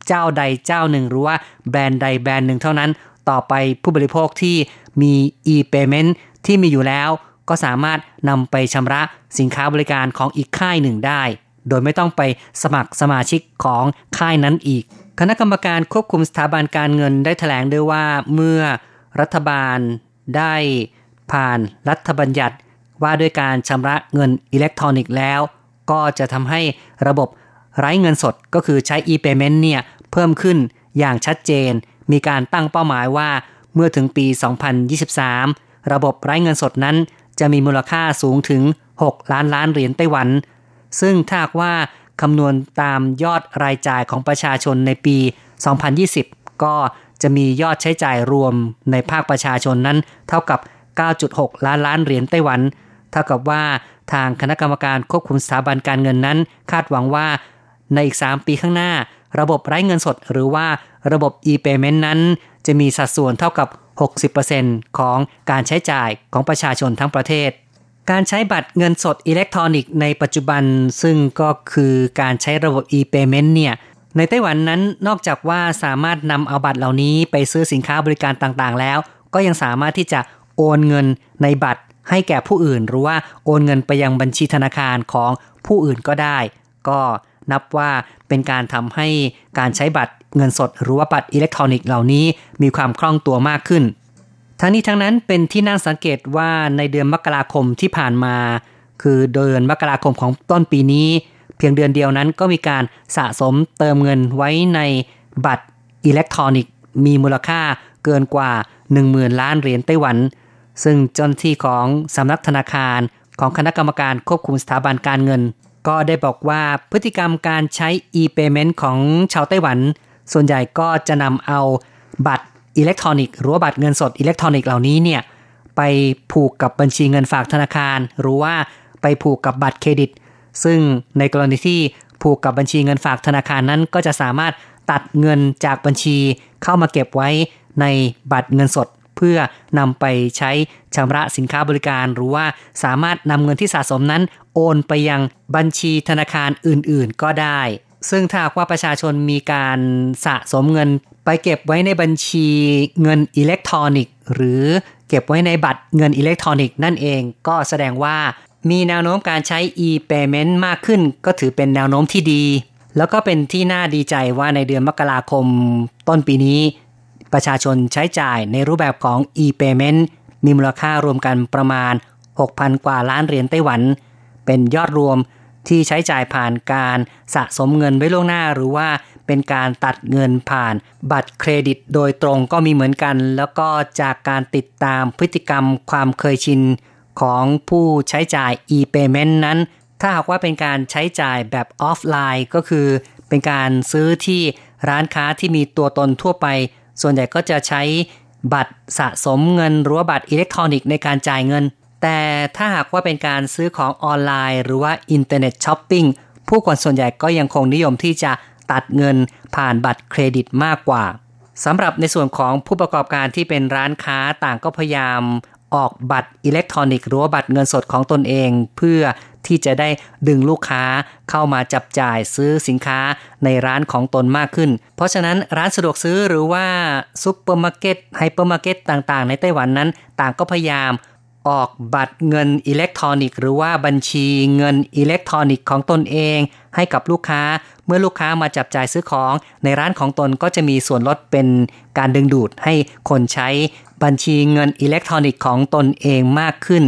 เจ้าใดเจ้าหนึ่ง หรือว่าแบรนด์ใดแบรนด์หนึ่งเท่านั้น ต่อไปผู้บริโภคที่มี e-payment ที่มีอยู่แล้ว ก็สามารถนำไปชำระสินค้าบริการของอีกค่ายหนึ่งได้ โดยไม่ต้องไปสมัครสมาชิกของค่ายนั้นอีก คณะกรรมการควบคุมสถาบันการเงินได้ถแถลงด้วยว่าเมื่อรัฐบาลได้ผ่านรัฐบัญญัติว่าด้วยการชำระเงินอิเล็กทรอนิกส์แล้ว ก็จะทำให้ระบบไร้เงินสดก็คือใช้ e-payment เนี่ยเพิ่มขึ้นอย่างชัดเจน มีการตั้งเป้าหมายว่าเมื่อถึงปี 2023 ระบบไร้เงินสดนั้น จะมีมูลค่าสูงถึง 6 ล้านล้านเหรียญไต้หวัน ซึ่งถ้าว่าคำนวณตามยอดรายจ่ายของประชาชนในปี 2020 ก็จะมียอดใช้จ่ายรวมในภาคประชาชนนั้น เท่ากับ 9.6 ล้านล้านเหรียญไต้หวัน เท่ากับว่าทางคณะกรรมการควบคุมสถาบันการเงินนั้น คาดหวังว่าในอีก 3 ปีข้างหน้า ระบบไร้เงินสด หรือว่าระบบ e-payment นั้น จะมีสัดส่วนเท่ากับ 60%ของการใช้จ่ายของประชาชนทั้งประเทศ การใช้บัตรเงินสดอิเล็กทรอนิกส์ในปัจจุบันซึ่งก็คือการใช้ระบบ e-payment เนี่ยในไต้หวันนั้นนอกจากว่าสามารถนำเอาบัตรเหล่านี้ไปซื้อสินค้าบริการต่างๆ แล้ว ก็ยังสามารถที่จะโอนเงินในบัตร ให้แก่ผู้อื่นหรือว่าโอนเงินไปยังบัญชีธนาคารของผู้อื่นก็ได้ ก็นับว่าเป็นการทำให้การใช้บัตรเงินสดหรือว่าบัตรอิเล็กทรอนิกส์เหล่านี้มีความคล่องตัวมากขึ้น ทั้งนี้ทั้งนั้นเป็นที่น่าสังเกตว่าในเดือนมกราคมที่ผ่านมา คือเดือนมกราคมของต้นปีนี้ เพียงเดือนเดียวนั้นก็มีการสะสมเติมเงินไว้ในบัตรอิเล็กทรอนิกส์มีมูลค่าเกินกว่า 10,000 ล้านเหรียญไต้หวัน ซึ่งเจ้าหน้าที่ของสำนักธนาคารของคณะกรรมการควบคุมสถาบันการเงิน ก็ได้บอกว่าพฤติกรรมการใช้ e-payment ของชาวไต้หวัน ส่วนใหญ่ก็จะนำเอาบัตรอิเล็กทรอนิกส์หรือบัตรเงินสดอิเล็กทรอนิกส์เหล่านี้เนี่ยไปผูกกับบัญชีเงินฝากธนาคาร หรือว่าไปผูกกับบัตรเครดิต ซึ่งในกรณีที่ผูกกับบัญชีเงินฝากธนาคารนั้น ก็จะสามารถตัดเงินจากบัญชีเข้ามาเก็บไว้ในบัตรเงินสด เพื่อนำไปใช้ชำระสินค้าบริการ หรือว่าสามารถนำเงินที่สะสมนั้น โอนไปยังบัญชีธนาคารอื่นๆ ก็ได้ ซึ่งถ้าว่าประชาชนมีการสะสมเงิน ไปเก็บไว้ในบัญชีเงินอิเล็กทรอนิกส์ หรือเก็บไว้ในบัตรเงินอิเล็กทรอนิกส์นั่นเองก็แสดงว่ามีแนวโน้มการใช้ e-payment มากขึ้น ก็ถือเป็นแนวโน้มที่ดี แล้วก็เป็นที่น่าดีใจว่าในเดือนมกราคมต้นปีนี้ ประชาชนใช้จ่ายในรูปแบบของ e-payment มีมูลค่ารวมกันประมาณ 6,000 กว่าล้านเหรียญไต้หวัน เป็นยอดรวมที่ใช้จ่ายผ่านการสะสมเงินไว้ล่วงหน้าหรือว่าเป็นการตัดเงินผ่านบัตรเครดิตโดยตรงก็มีเหมือนกัน แล้วก็จากการติดตามพฤติกรรมความเคยชินของผู้ใช้จ่าย e-payment นั้น ถ้าหากว่าเป็นการใช้จ่ายแบบออฟไลน์ก็คือ เป็นการซื้อที่ร้านค้าที่มีตัวตนทั่วไป ส่วนใหญ่ก็จะใช้บัตรสะสมเงินหรือว่าบัตรอิเล็กทรอนิกส์ในการจ่ายเงิน แต่ถ้าหากว่าเป็นการซื้อของออนไลน์ หรือว่า internet shopping ผู้คนส่วนใหญ่ก็ยังคงนิยมที่จะตัดเงินผ่านบัตรเครดิตมากกว่าสำหรับในส่วนของผู้ประกอบการที่เป็นร้านค้าต่างก็พยายามออกบัตรอิเล็กทรอนิกส์หรือว่าบัตรเงินสดของตนเอง เพื่อ ที่จะได้ดึงลูกค้าเข้ามาจับจ่ายซื้อสินค้าในร้านของตนมากขึ้น เพราะฉะนั้นร้านสะดวกซื้อหรือว่าซุปเปอร์มาร์เก็ตไฮเปอร์มาร์เก็ตต่างๆ ในไต้หวันนั้น ต่างก็พยายามออกบัตรเงินอิเล็กทรอนิกส์หรือว่าบัญชีเงินอิเล็กทรอนิกส์ของตนเอง ให้กับลูกค้า เมื่อลูกค้ามาจับจ่ายซื้อของ ในร้านของตนก็จะมีส่วนลดเป็นการดึงดูดให้คนใช้บัญชีเงินอิเล็กทรอนิกส์ของตนเองมากขึ้น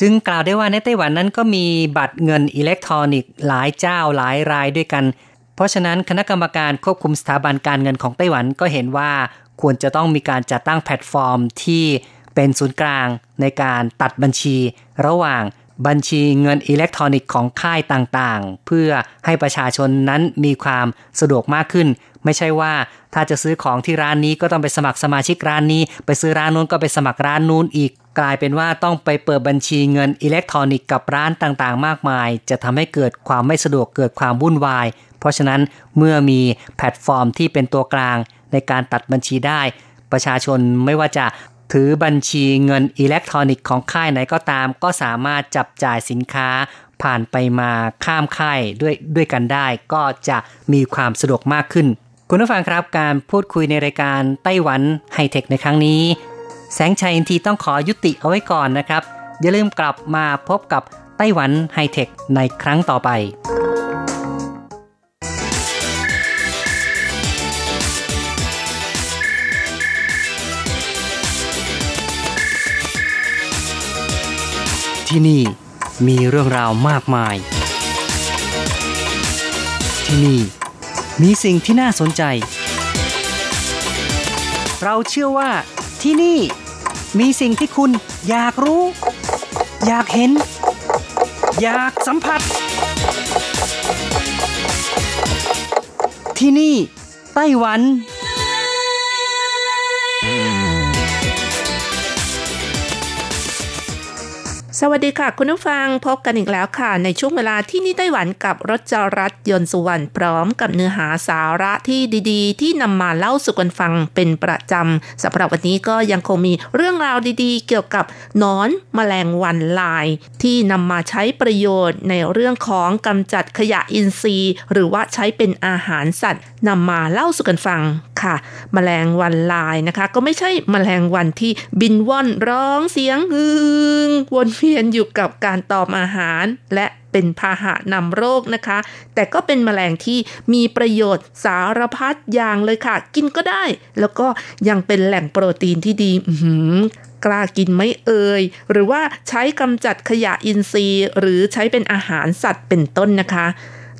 จึงกล่าวได้ว่าในไต้หวันนั้นก็มีบัตรเงินอิเล็กทรอนิกส์หลายเจ้าหลายรายด้วยกัน เพราะฉะนั้นคณะกรรมการควบคุมสถาบันการเงินของไต้หวันก็เห็นว่าควรจะต้องมีการจัดตั้งแพลตฟอร์มที่เป็นศูนย์กลางในการตัดบัญชี ระหว่างบัญชีเงินอิเล็กทรอนิกส์ของค่ายต่างๆ เพื่อให้ประชาชนนั้นมีความสะดวกมากขึ้น ไม่ใช่ว่าถ้าจะซื้อของที่ร้านนี้ก็ต้องไปสมัครสมาชิกร้านนี้ ไปซื้อร้านนู้นก็ไปสมัครร้านนู้นอีก กลายเป็นว่าต้องไปเปิดบัญชีเงินอิเล็กทรอนิกส์กับร้านต่างๆ มากมาย จะทำให้เกิดความไม่สะดวกเกิดความวุ่นวาย เพราะฉะนั้นเมื่อมีแพลตฟอร์มที่เป็นตัวกลางในการตัดบัญชีได้ ประชาชนไม่ว่าจะถือบัญชีเงินอิเล็กทรอนิกส์ของค่ายไหนก็ตาม ก็สามารถจับจ่ายสินค้าผ่านไปมาข้ามค่ายด้วยด้วยกันได้ ก็จะมีความสะดวกมากขึ้น คุณผู้ฟังครับการพูดคุยในรายการไต้หวันไฮเทคในครั้งนี้ แสงชัยอินทีต้องขอยุติเอาไว้ก่อนนะครับ อย่าลืมกลับมาพบกับไต้หวันไฮเทคในครั้งต่อไปที่นี่มีเรื่องราวมากมาย ที่นี่มีสิ่งที่น่าสนใจ เราเชื่อว่า ที่นี่มีสิ่งที่คุณอยากรู้ อยากเห็น อยากสัมผัส ที่นี่ ไต้หวัน สวัสดีค่ะ คุณผู้ฟังพบกันอีกแล้วค่ะ ในช่วงเวลาที่นี่ไต้หวันกับรถจรัสยนสุวรรณพร้อมกับเนื้อหาสาระที่ดีๆ ที่นำมาเล่าสู่กันฟังเป็นประจำสำหรับวันนี้ก็ยังคงมีเรื่องราวดีๆ เกี่ยวกับนอนมแมลงวันลาย ที่นำมาใช้ประโยชน์ในเรื่องของกำจัดขยะอินทรีย์ หรือว่าใช้เป็นอาหารสัตว์นำมาเล่าสู่กันฟังค่ะมแมลงวันลายนะคะ ก็ไม่ใช่มแมลงวันที่บินว่อนร้องเสียงฮึงวนเวียนอยู่กับการตอมอาหาร และเป็นพาหะนำโรคนะคะ แต่ก็เป็นมแมลงที่มีประโยชน์สารพัดอย่างเลยค่ะ กินก็ได้ แล้วก็ยังเป็นแหล่งโปรตีนที่ดีกล้ากินไม่เอ่ยหรือว่าใช้กำจัดขยะอินทรีย์ หรือใช้เป็นอาหารสัตว์เป็นต้นนะคะ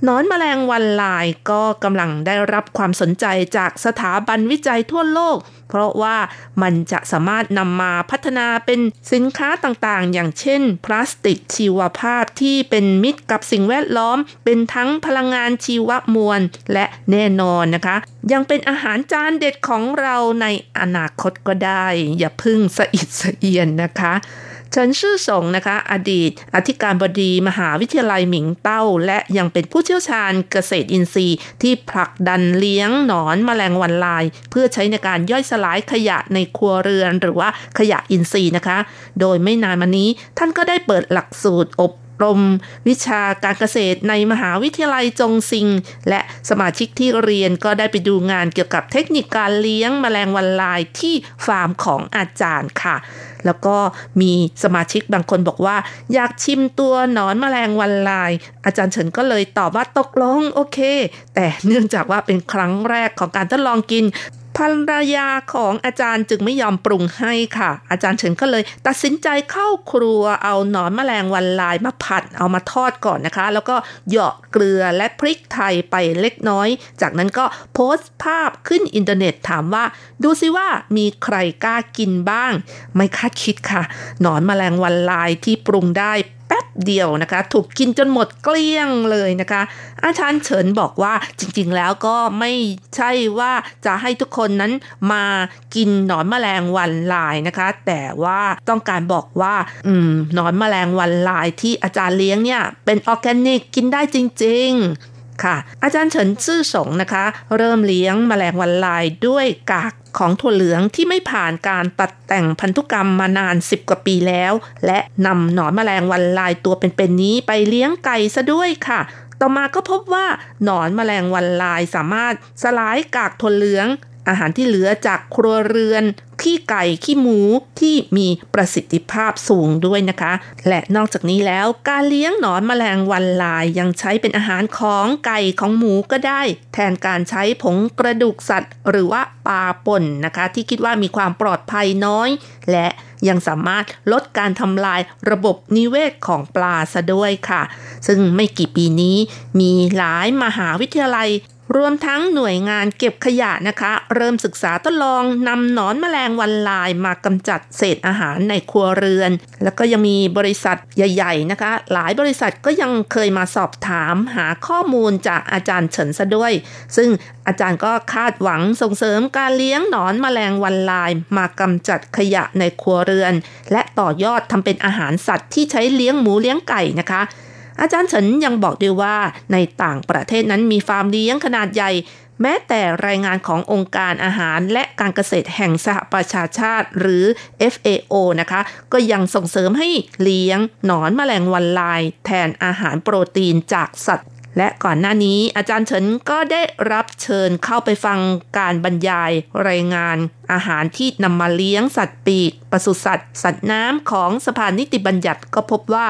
นอนแมลงวันลายก็กำลังได้รับความสนใจจากสถาบันวิจัยทั่วโลก เพราะว่ามันจะสามารถนำมาพัฒนาเป็นสินค้าต่างๆ อย่างเช่น พลาสติกชีวภาพที่เป็นมิตรกับสิ่งแวดล้อม เป็นทั้งพลังงานชีวมวล และแน่นอนนะคะ ยังเป็นอาหารจานเด็ดของเราในอนาคตก็ได้ อย่าพึ่งสะอิดสะเอียนนะคะ เฉินชื่อสงนะคะ อดีต อธิการบดีมหาวิทยาลัยหมิงเต้า และยังเป็นผู้เชี่ยวชาญเกษตรอินทรีย์ ที่ผลักดันเลี้ยงหนอนมแมลงวันลาย เพื่อใช้ในการย่อยสลายขยะในครัวเรือน หรือว่าขยะอินทรีย์นะคะ โดยไม่นานมานี้ท่านก็ได้เปิดหลักสูตรอบรมวิชาการเกษตรในมหาวิทยาลัยจงซิง และสมาชิกที่เรียนก็ได้ไปดูงานเกี่ยวกับเทคนิคการเลี้ยงมแมลงวันลายที่ฟาร์มของอาจารย์ค่ะ แล้วก็มีสมาชิกบางคนบอกว่า อยากชิมตัวหนอนแมลงวันลาย อาจารย์เฉินก็เลยตอบว่าตกลงโอเค แต่เนื่องจากว่าเป็นครั้งแรกของการทดลองกินภรรยาของอาจารย์จึงไม่ยอมปรุงให้ค่ะ อาจารย์เฉินก็เลย ตัดสินใจเข้าครัวเอาหนอนแมลงวันลายมาผัดเอามาทอดก่อนนะคะ แล้วก็เหยาะเกลือและพริกไทยไปเล็กน้อย จากนั้นก็โพสต์ภาพขึ้นอินเทอร์เน็ตถามว่า ดูซิว่ามีใครกล้ากินบ้าง ไม่คาดคิดค่ะ หนอนแมลงวันลายที่ปรุงได้ แป๊บเดียวนะคะ ถูกกินจนหมดเกลี้ยงเลยนะคะ อาจารย์เฉินบอกว่าจริงๆแล้วก็ไม่ใช่ว่าจะให้ทุกคนนั้นมากินหนอนแมลงวันลายนะคะ แต่ว่าต้องการบอกว่าอืมหนอนแมลงวันลายที่อาจารย์เลี้ยงเนี่ยเป็นออร์แกนิกกินได้จริง ๆค่ะอาจารย์เฉินซื่อสงนะคะ เริ่มเลี้ยงแมลงวันลายด้วยกาก ของถั่วเหลืองที่ไม่ผ่านการตัดแต่งพันธุกรรมมานาน 10 กว่าปีแล้ว และนำหนอนแมลงวันลายตัวเป็นๆนี้ไปเลี้ยงไก่ซะด้วยค่ะ ต่อมาก็พบว่าหนอนแมลงวันลายสามารถสลายกากถั่วเหลือง อาหารที่เหลือจากครัวเรือน ขี้ไก่ขี้หมูที่มีประสิทธิภาพสูงด้วยนะคะ และนอกจากนี้แล้วการเลี้ยงหนอนแมลงวันลายยังใช้เป็นอาหารของไก่ของหมูก็ได้ แทนการใช้ผงกระดูกสัตว์ หรือว่าปลาป่นนะคะ ที่คิดว่ามีความปลอดภัยน้อย และยังสามารถลดการทำลายระบบนิเวศของปลาซะด้วยค่ะ ซึ่งไม่กี่ปีนี้มีหลายมหาวิทยาลัย รวมทั้งหน่วยงานเก็บขยะนะคะ เริ่มศึกษาทดลองนำหนอนแมลงวันลายมากำจัดเศษอาหารในครัวเรือน แล้วก็ยังมีบริษัทใหญ่ ๆ นะคะ หลายบริษัทก็ยังเคยมาสอบถามหาข้อมูลจากอาจารย์เฉินซะด้วย ซึ่งอาจารย์ก็คาดหวังส่งเสริมการเลี้ยงหนอนแมลงวันลาย มากำจัดขยะในครัวเรือน และต่อยอดทำเป็นอาหารสัตว์ที่ใช้เลี้ยงหมูเลี้ยงไก่นะคะ อาจารย์เฉินยังบอกด้วยว่าในต่างประเทศนั้นมีฟาร์มเลี้ยงขนาดใหญ่ แม้แต่รายงานขององค์การอาหารและการเกษตรแห่งสหประชาชาติหรือ FAO นะคะ ก็ยังส่งเสริมให้เลี้ยงหนอนแมลงวันลาย แทนอาหารโปรตีนจากสัตว์และก่อนหน้านี้อาจารย์เฉินก็ได้รับเชิญเข้าไปฟังการบรรยายรายงาน อาหารที่นำมาเลี้ยงสัตว์ปีกปศุสัตว์ สัตว์น้ำของสภานิติบัญญัติก็พบว่า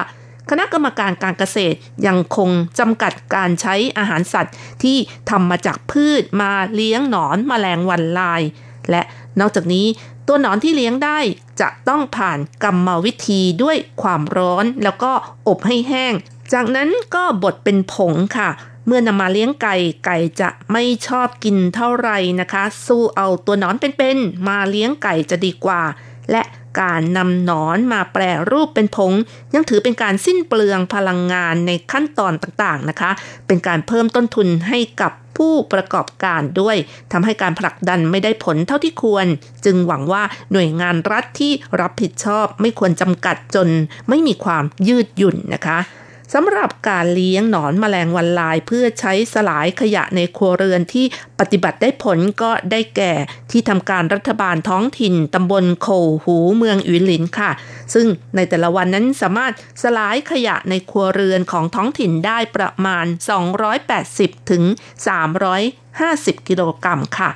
คณะกรรมการการเกษตรยังคงจำกัดการใช้อาหารสัตว์ที่ทำมาจากพืชมาเลี้ยงหนอนมแมลงวันลาย และนอกจากนี้ตัวหนอนที่เลี้ยงได้จะต้องผ่านกรรมวิธีด้วยความร้อนแล้วก็อบให้แห้ง จากนั้นก็บดเป็นผงค่ะ เมื่อนำมาเลี้ยงไก่ไก่จะไม่ชอบกินเท่าไหร่นะคะ สู้เอาตัวหนอนเป็นๆมาเลี้ยงไก่จะดีกว่า และการนำหนอนมาแปรรูปเป็นผง ยังถือเป็นการสิ้นเปลืองพลังงานในขั้นตอนต่างๆนะคะ เป็นการเพิ่มต้นทุนให้กับผู้ประกอบการด้วยทำให้การผลักดันไม่ได้ผลเท่าที่ควร จึงหวังว่าหน่วยงานรัฐที่รับผิดชอบไม่ควรจำกัดจนไม่มีความยืดหยุ่นนะคะ สำหรับการเลี้ยงหนอนแมลงวันลายเพื่อใช้สลายขยะในครัวเรือนที่ปฏิบัติได้ผลก็ได้แก่ที่ทำการรัฐบาลท้องถิ่นตำบลโคหูเมืองอุยหลินค่ะ ซึ่งในแต่ละวันนั้นสามารถสลายขยะในครัวเรือนของท้องถิ่นได้ประมาณ 280 ถึง 350 กิโลกรัมค่ะ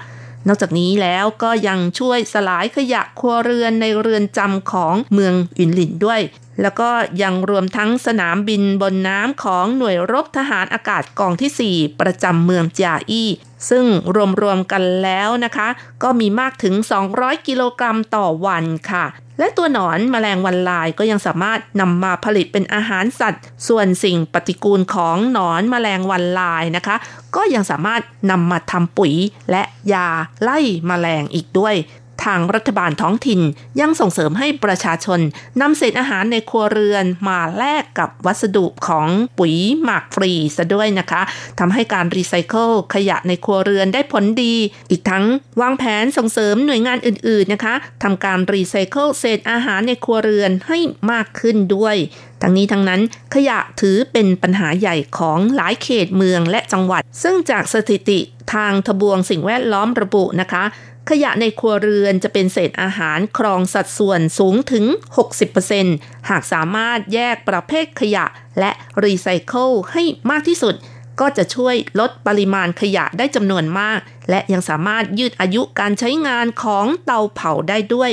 นอกจากนี้แล้วก็ยังช่วยสลายขยะครัวเรือนในเรือนจำของเมืองอินหลินด้วย แล้วก็ยังรวมทั้งสนามบินบนน้ำของหน่วยรบทหารอากาศกองที่ 4 ประจำเมืองจาอี้ ซึ่งรวมๆกันแล้วนะคะ ก็มีมากถึง 200 กิโลกรัมต่อวันค่ะ และตัวหนอนมแมลงวันลายก็ยังสามารถนำมาผลิตเป็นอาหารสัตว์ ส่วนสิ่งปฏิกูลของหนอนมแมลงวันลายนะคะ ก็ยังสามารถนำมาทำปุ๋ยและยาไล่แมลงอีกด้วย ทางรัฐบาลท้องถิ่นยังส่งเสริมให้ประชาชนนำเศษอาหารในครัวเรือนมาแลกกับวัสดุของปุ๋ยหมักฟรีซะด้วยนะคะทำให้การรีไซเคิลขยะในครัวเรือนได้ผลดี อีกทั้งวางแผนส่งเสริมหน่วยงานอื่น ๆนะคะทำการรีไซเคิลเศษอาหารในครัวเรือนให้มากขึ้นด้วยทั้งนี้ทั้งนั้นขยะถือเป็นปัญหาใหญ่ของหลายเขตเมืองและจังหวัด ซึ่งจากสถิติทางทบวงสิ่งแวดล้อมระบุนะคะ ขยะในครัวเรือนจะเป็นเศษอาหารครองสัดส่วนสูงถึง 60%หากสามารถแยกประเภทขยะและรีไซเคิลให้มากที่สุด ก็จะช่วยลดปริมาณขยะได้จำนวนมาก และยังสามารถยืดอายุการใช้งานของเตาเผาได้ด้วย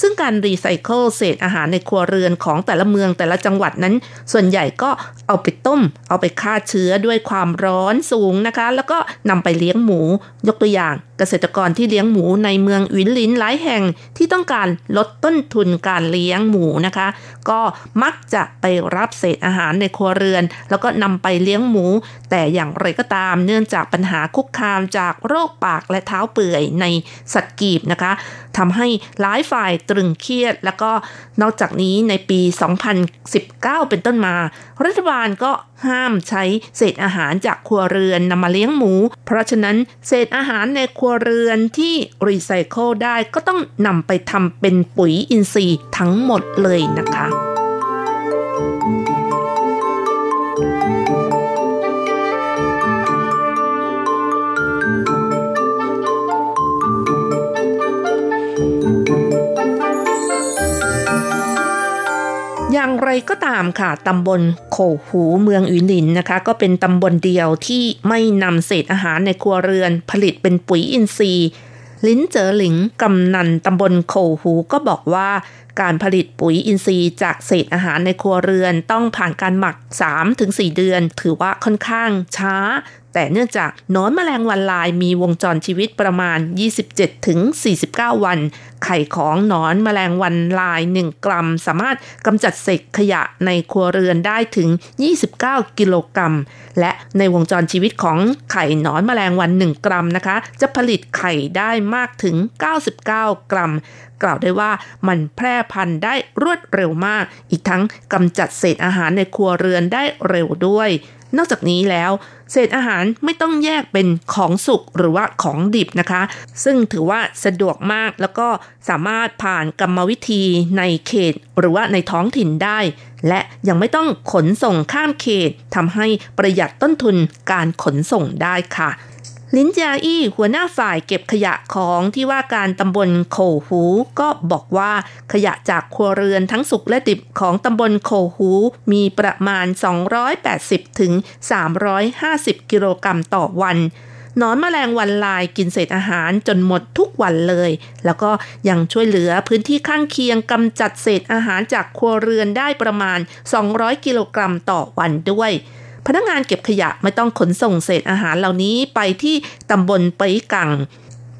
ซึ่งการรีไซเคิลเศษอาหารในครัวเรือนของแต่ละเมืองแต่ละจังหวัดนั้น ส่วนใหญ่ก็เอาไปต้ม เอาไปฆ่าเชื้อด้วยความร้อนสูงนะคะ แล้วก็นำไปเลี้ยงหมู ยกตัวอย่าง เกษตรกรที่เลี้ยงหมูในเมืองวินลินหลายแห่งที่ต้องการลดต้นทุนการเลี้ยงหมูนะคะ ก็มักจะไปรับเศษอาหารในครัวเรือน แล้วก็นำไปเลี้ยงหมู แต่อย่างไรก็ตามเนื่องจากปัญหาคุกคามจากโรคปากและเท้าเปื่อยในสัตว์กีบนะคะทำให้หลายฝ่ายตรึงเครียด แล้วก็นอกจากนี้ในปี 2019 เป็นต้นมา รัฐบาลก็ห้ามใช้เศษอาหารจากครัวเรือนนำมาเลี้ยงหมู เพราะฉะนั้นเศษอาหารในครัวเรือนที่รีไซเคิลได้ก็ต้องนำไปทำเป็นปุ๋ยอินทรีย์ทั้งหมดเลยนะคะ อย่างไรก็ตามค่ะตำบลโขหูเมืองอุลินนะคะ ก็เป็นตำบลเดียวที่ไม่นำเศษอาหารในครัวเรือน ผลิตเป็นปุ๋ยอินทรีย์ ลิ้นเจอหลิงกำนันตำบลโขหูก็บอกว่าการผลิตปุ๋ยอินทรีย์จากเศษอาหารในครัวเรือน ต้องผ่านการหมัก 3-4 เดือน ถือว่าค่อนข้างช้าแต่เนื่องจากนอนแมลงวันลายมีวงจรชีวิตประมาณ 27-49 วัน ไข่ของนอนแมลงวันลาย 1 กรัม สามารถกำจัดเศษขยะในครัวเรือนได้ถึง 29 กิโลกรัม และในวงจรชีวิตของไข่นอนแมลงวัน 1 กรัมนะคะ จะผลิตไข่ได้มากถึง 99 กรัม กล่าวได้ว่ามันแพร่พันธุ์ได้รวดเร็วมาก อีกทั้งกำจัดเศษอาหารในครัวเรือนได้เร็วด้วย นอกจากนี้แล้ว เศษอาหารไม่ต้องแยกเป็นของสุกหรือว่าของดิบนะคะ ซึ่งถือว่าสะดวกมากแล้วก็สามารถผ่านกรรมวิธีในเขต หรือว่าในท้องถิ่นได้ และยังไม่ต้องขนส่งข้ามเขตทำให้ประหยัดต้นทุนการขนส่งได้ค่ะ ลินจาอี้หัวหน้าฝ่ายเก็บขยะของที่ว่าการตำบลโคหูก็บอกว่าขยะจากครัวเรือนทั้งสุกและดิบของตำบลโคหูมีประมาณ 280 ถึง 350 กิโลกรัมต่อวันนอนแมลงวันลายกินเศษอาหารจนหมดทุกวันเลย แล้วก็ยังช่วยเหลือพื้นที่ข้างเคียงกำจัดเศษอาหารจากครัวเรือนได้ประมาณ 200 กิโลกรัมต่อวันด้วย พนักงานเก็บขยะไม่ต้องขนส่งเศษอาหารเหล่านี้ไปที่ตำบลไปกัง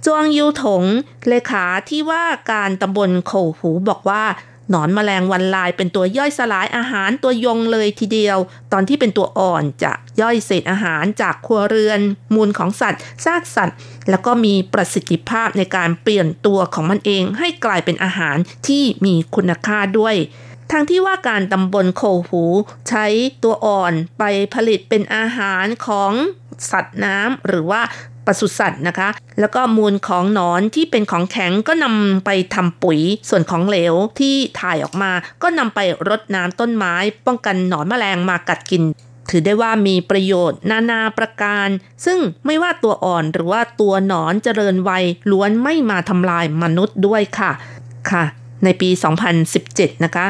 จวงยูถงเลขาที่ว่าการตำบลโคหูบอกว่าหนอนมแมลงวันลายเป็นตัวย่อยสลายอาหารตัวยงเลยทีเดียว ตอนที่เป็นตัวอ่อนจะย่อยเศษอาหารจากครัวเรือน มูลของสัตว์ซากสัตว์ แล้วก็มีประสิทธิภาพในการเปลี่ยนตัวของมันเองให้กลายเป็นอาหารที่มีคุณค่าด้วย ทางที่ว่าการตำบลโคหู ใช้ตัวอ่อนไปผลิตเป็นอาหารของสัตว์น้ำหรือว่าปศุสัตว์นะคะ แล้วก็มูลของหนอนที่เป็นของแข็งก็นำไปทำปุ๋ย ส่วนของเหลวที่ถ่ายออกมา ก็นำไปรดน้ำต้นไม้ ป้องกันหนอนแมลงมากัดกิน ถือได้ว่ามีประโยชน์นานาประการ ซึ่งไม่ว่าตัวอ่อนหรือว่าตัวหนอนเจริญวัยล้วนไม่มาทำลายมนุษย์ด้วยค่ะ ค่ะ ในปี 2017 นะคะ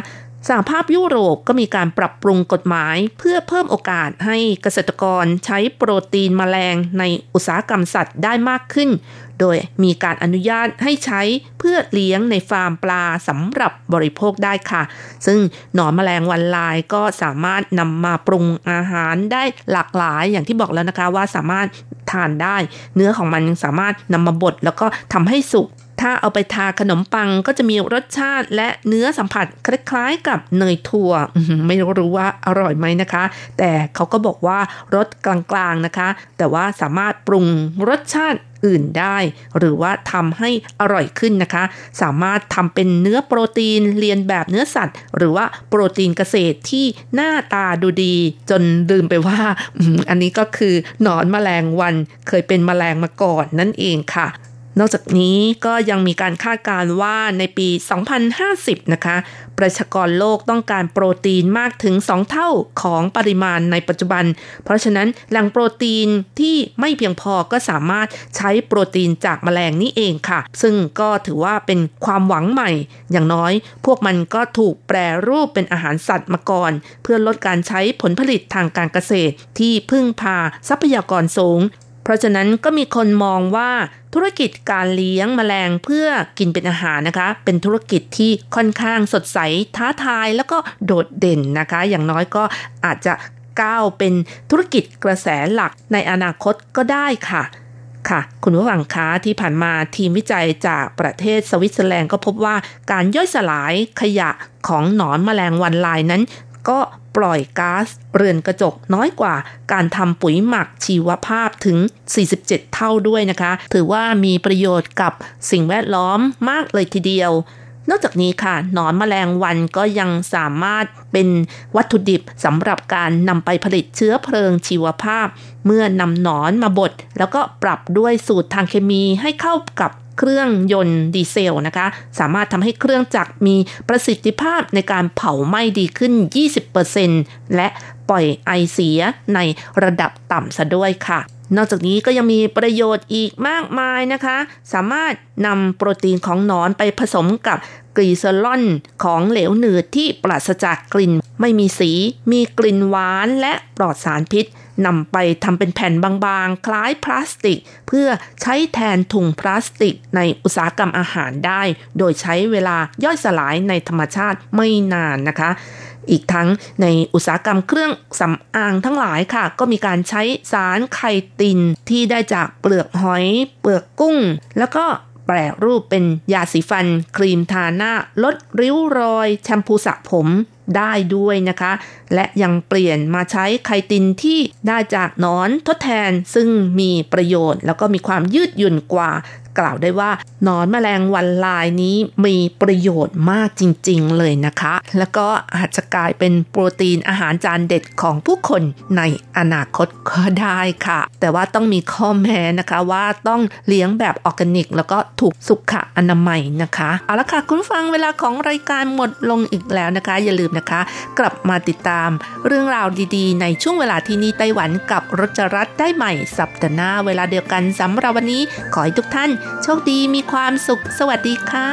สหภาพยุโรปก็มีการปรับปรุงกฎหมาย เพื่อเพิ่มโอกาสให้เกษตรกรใช้โปรตีนมแมลงในอุตสาหกรรมสัตว์ได้มากขึ้น โดยมีการอนุญาตให้ใช้เพื่อเลี้ยงในฟาร์มปลาสำหรับบริโภคได้ค่ะ ซึ่งหนอนแมลงวันลายก็สามารถนำมาปรุงอาหารได้หลากหลายอย่างที่บอกแล้วนะคะว่าสามารถทานได้ เนื้อของมันสามารถนำมาบดแล้วก็ทำให้สุก ถ้าเอาไปทาขนมปังก็จะมีรสชาติและเนื้อสัมผัสคล้ายๆกับเนยถั่วไม่รู้ว่าอร่อยไหมนะคะ แต่เขาก็บอกว่ารสกลางๆนะคะ แต่ว่าสามารถปรุงรสชาติอื่นได้ หรือว่าทำให้อร่อยขึ้นนะคะ สามารถทำเป็นเนื้อโปรตีนเรียนแบบเนื้อสัตว์ หรือว่าโปรตีนเกษตรที่หน้าตาดูดี จนลืมไปว่าอันนี้ก็คือหนอนแมลงวันเคยเป็นแมลงมาก่อนนั่นเองค่ะ นอกจากนี้ก็ยังมีการคาดการณ์ว่าในปี 2050 นะคะ ประชากรโลกต้องการโปรตีนมากถึง 2 เท่าของปริมาณในปัจจุบัน เพราะฉะนั้นแหล่งโปรตีนที่ไม่เพียงพอก็สามารถใช้โปรตีนจากแมลงนี้เองค่ะ ซึ่งก็ถือว่าเป็นความหวังใหม่ อย่างน้อยพวกมันก็ถูกแปรรูปเป็นอาหารสัตว์มาก่อน เพื่อลดการใช้ผลผลิตทางการเกษตรที่พึ่งพาทรัพยากรสูง เพราะฉะนั้นก็มีคนมองว่าธุรกิจการเลี้ยงแมลงเพื่อกินเป็นอาหารนะคะ เป็นธุรกิจที่ค่อนข้างสดใสท้าทายแล้วก็โดดเด่นนะคะ อย่างน้อยก็อาจจะก้าวเป็นธุรกิจกระแสหลักในอนาคตก็ได้ค่ะค่ะ คุณผู้ฟังคะที่ผ่านมาทีมวิจัยจากประเทศสวิตเซอร์แลนด์ก็พบว่าการย่อยสลายขยะของหนอนแมลงวันลายนั้น ก็ปล่อยก๊าซเรือนกระจกน้อยกว่าการทำปุ๋ยหมักชีวภาพถึง 47 เท่าด้วยนะคะ ถือว่ามีประโยชน์กับสิ่งแวดล้อมมากเลยทีเดียวนอกจากนี้ค่ะหนอนแมลงวันก็ยังสามารถเป็นวัตถุดิบสำหรับการนำไปผลิตเชื้อเพลิงชีวภาพ เมื่อนำหนอนมาบดแล้วก็ปรับด้วยสูตรทางเคมีให้เข้ากับ เครื่องยนต์ดีเซลนะคะ สามารถทำให้เครื่องจักรมีประสิทธิภาพในการเผาไหม้ดีขึ้น 20%และปล่อยไอเสียในระดับต่ำซะด้วยค่ะนอกจากนี้ก็ยังมีประโยชน์อีกมากมายนะคะ สามารถนำโปรตีนของหนอนไปผสมกับกรีเซลอนของเหลวหนืดที่ปราศจากกลิ่น ไม่มีสี มีกลิ่นหวานและปลอดสารพิษ นำไปทำเป็นแผ่นบางๆ คล้ายพลาสติก เพื่อใช้แทนถุงพลาสติกในอุตสาหกรรมอาหารได้ โดยใช้เวลาย่อยสลายในธรรมชาติไม่นานนะคะ อีกทั้งในอุตสาหกรรมเครื่องสำอางทั้งหลายค่ะ ก็มีการใช้สารไคตินที่ได้จากเปลือกหอย เปลือกกุ้ง แล้วก็แปรรูปเป็นยาสีฟัน ครีมทาหน้า ลดริ้วรอย แชมพูสระผม ได้ด้วยนะคะ และยังเปลี่ยนมาใช้ไคตินที่ได้จากนอนทดแทนซึ่งมีประโยชน์ แล้วก็มีความยืดหยุ่นกว่า กล่าวได้ว่านอนแมลงวันลายนี้มีประโยชน์มากจริง ๆ เลยนะคะ แล้วก็อาจจะกลายเป็นโปรตีนอาหารจานเด็ดของผู้คนในอนาคตก็ได้ค่ะ แต่ว่าต้องมีข้อแม้นะคะว่าต้องเลี้ยงแบบออร์แกนิก แล้วก็ถูกสุขอนามัยนะคะเอาละค่ะคุณฟังเวลาของรายการหมดลงอีกแล้วนะคะ อย่าลืมนะคะ กลับมาติดตามเรื่องราวดีๆ ในช่วงเวลาที่นี่ไต้หวันกับรจรัสได้ใหม่สัปดาห์หน้าเวลาเดียวกันสำหรับวันนี้ขอให้ทุกท่านโชคดีมีความสุขสวัสดีค่ะ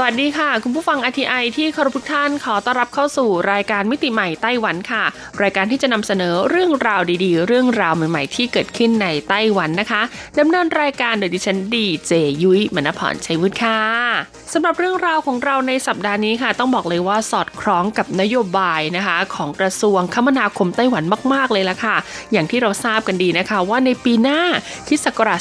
สวัสดีค่ะ คุณผู้ฟังอทีไอที่เคารพทุกท่านขอต้อนรับเข้าสู่รายการมิติใหม่ไต้หวันค่ะ รายการที่จะนำเสนอเรื่องราวดีๆ เรื่องราวใหม่ๆ ที่เกิดขึ้นในไต้หวันนะคะดำเนินรายการโดยดิฉันดีเจยุ้ยมณพรชัยวุฒิค่ะสำหรับเรื่องราวของเราในสัปดาห์นี้ค่ะ ต้องบอกเลยว่าสอดคล้องกับนโยบายนะคะ ของกระทรวงคมนาคมไต้หวันมาก ๆเลยละค่ะ อย่างที่เราทราบกันดีนะคะ ว่าในปีหน้าคริสต์ศักราช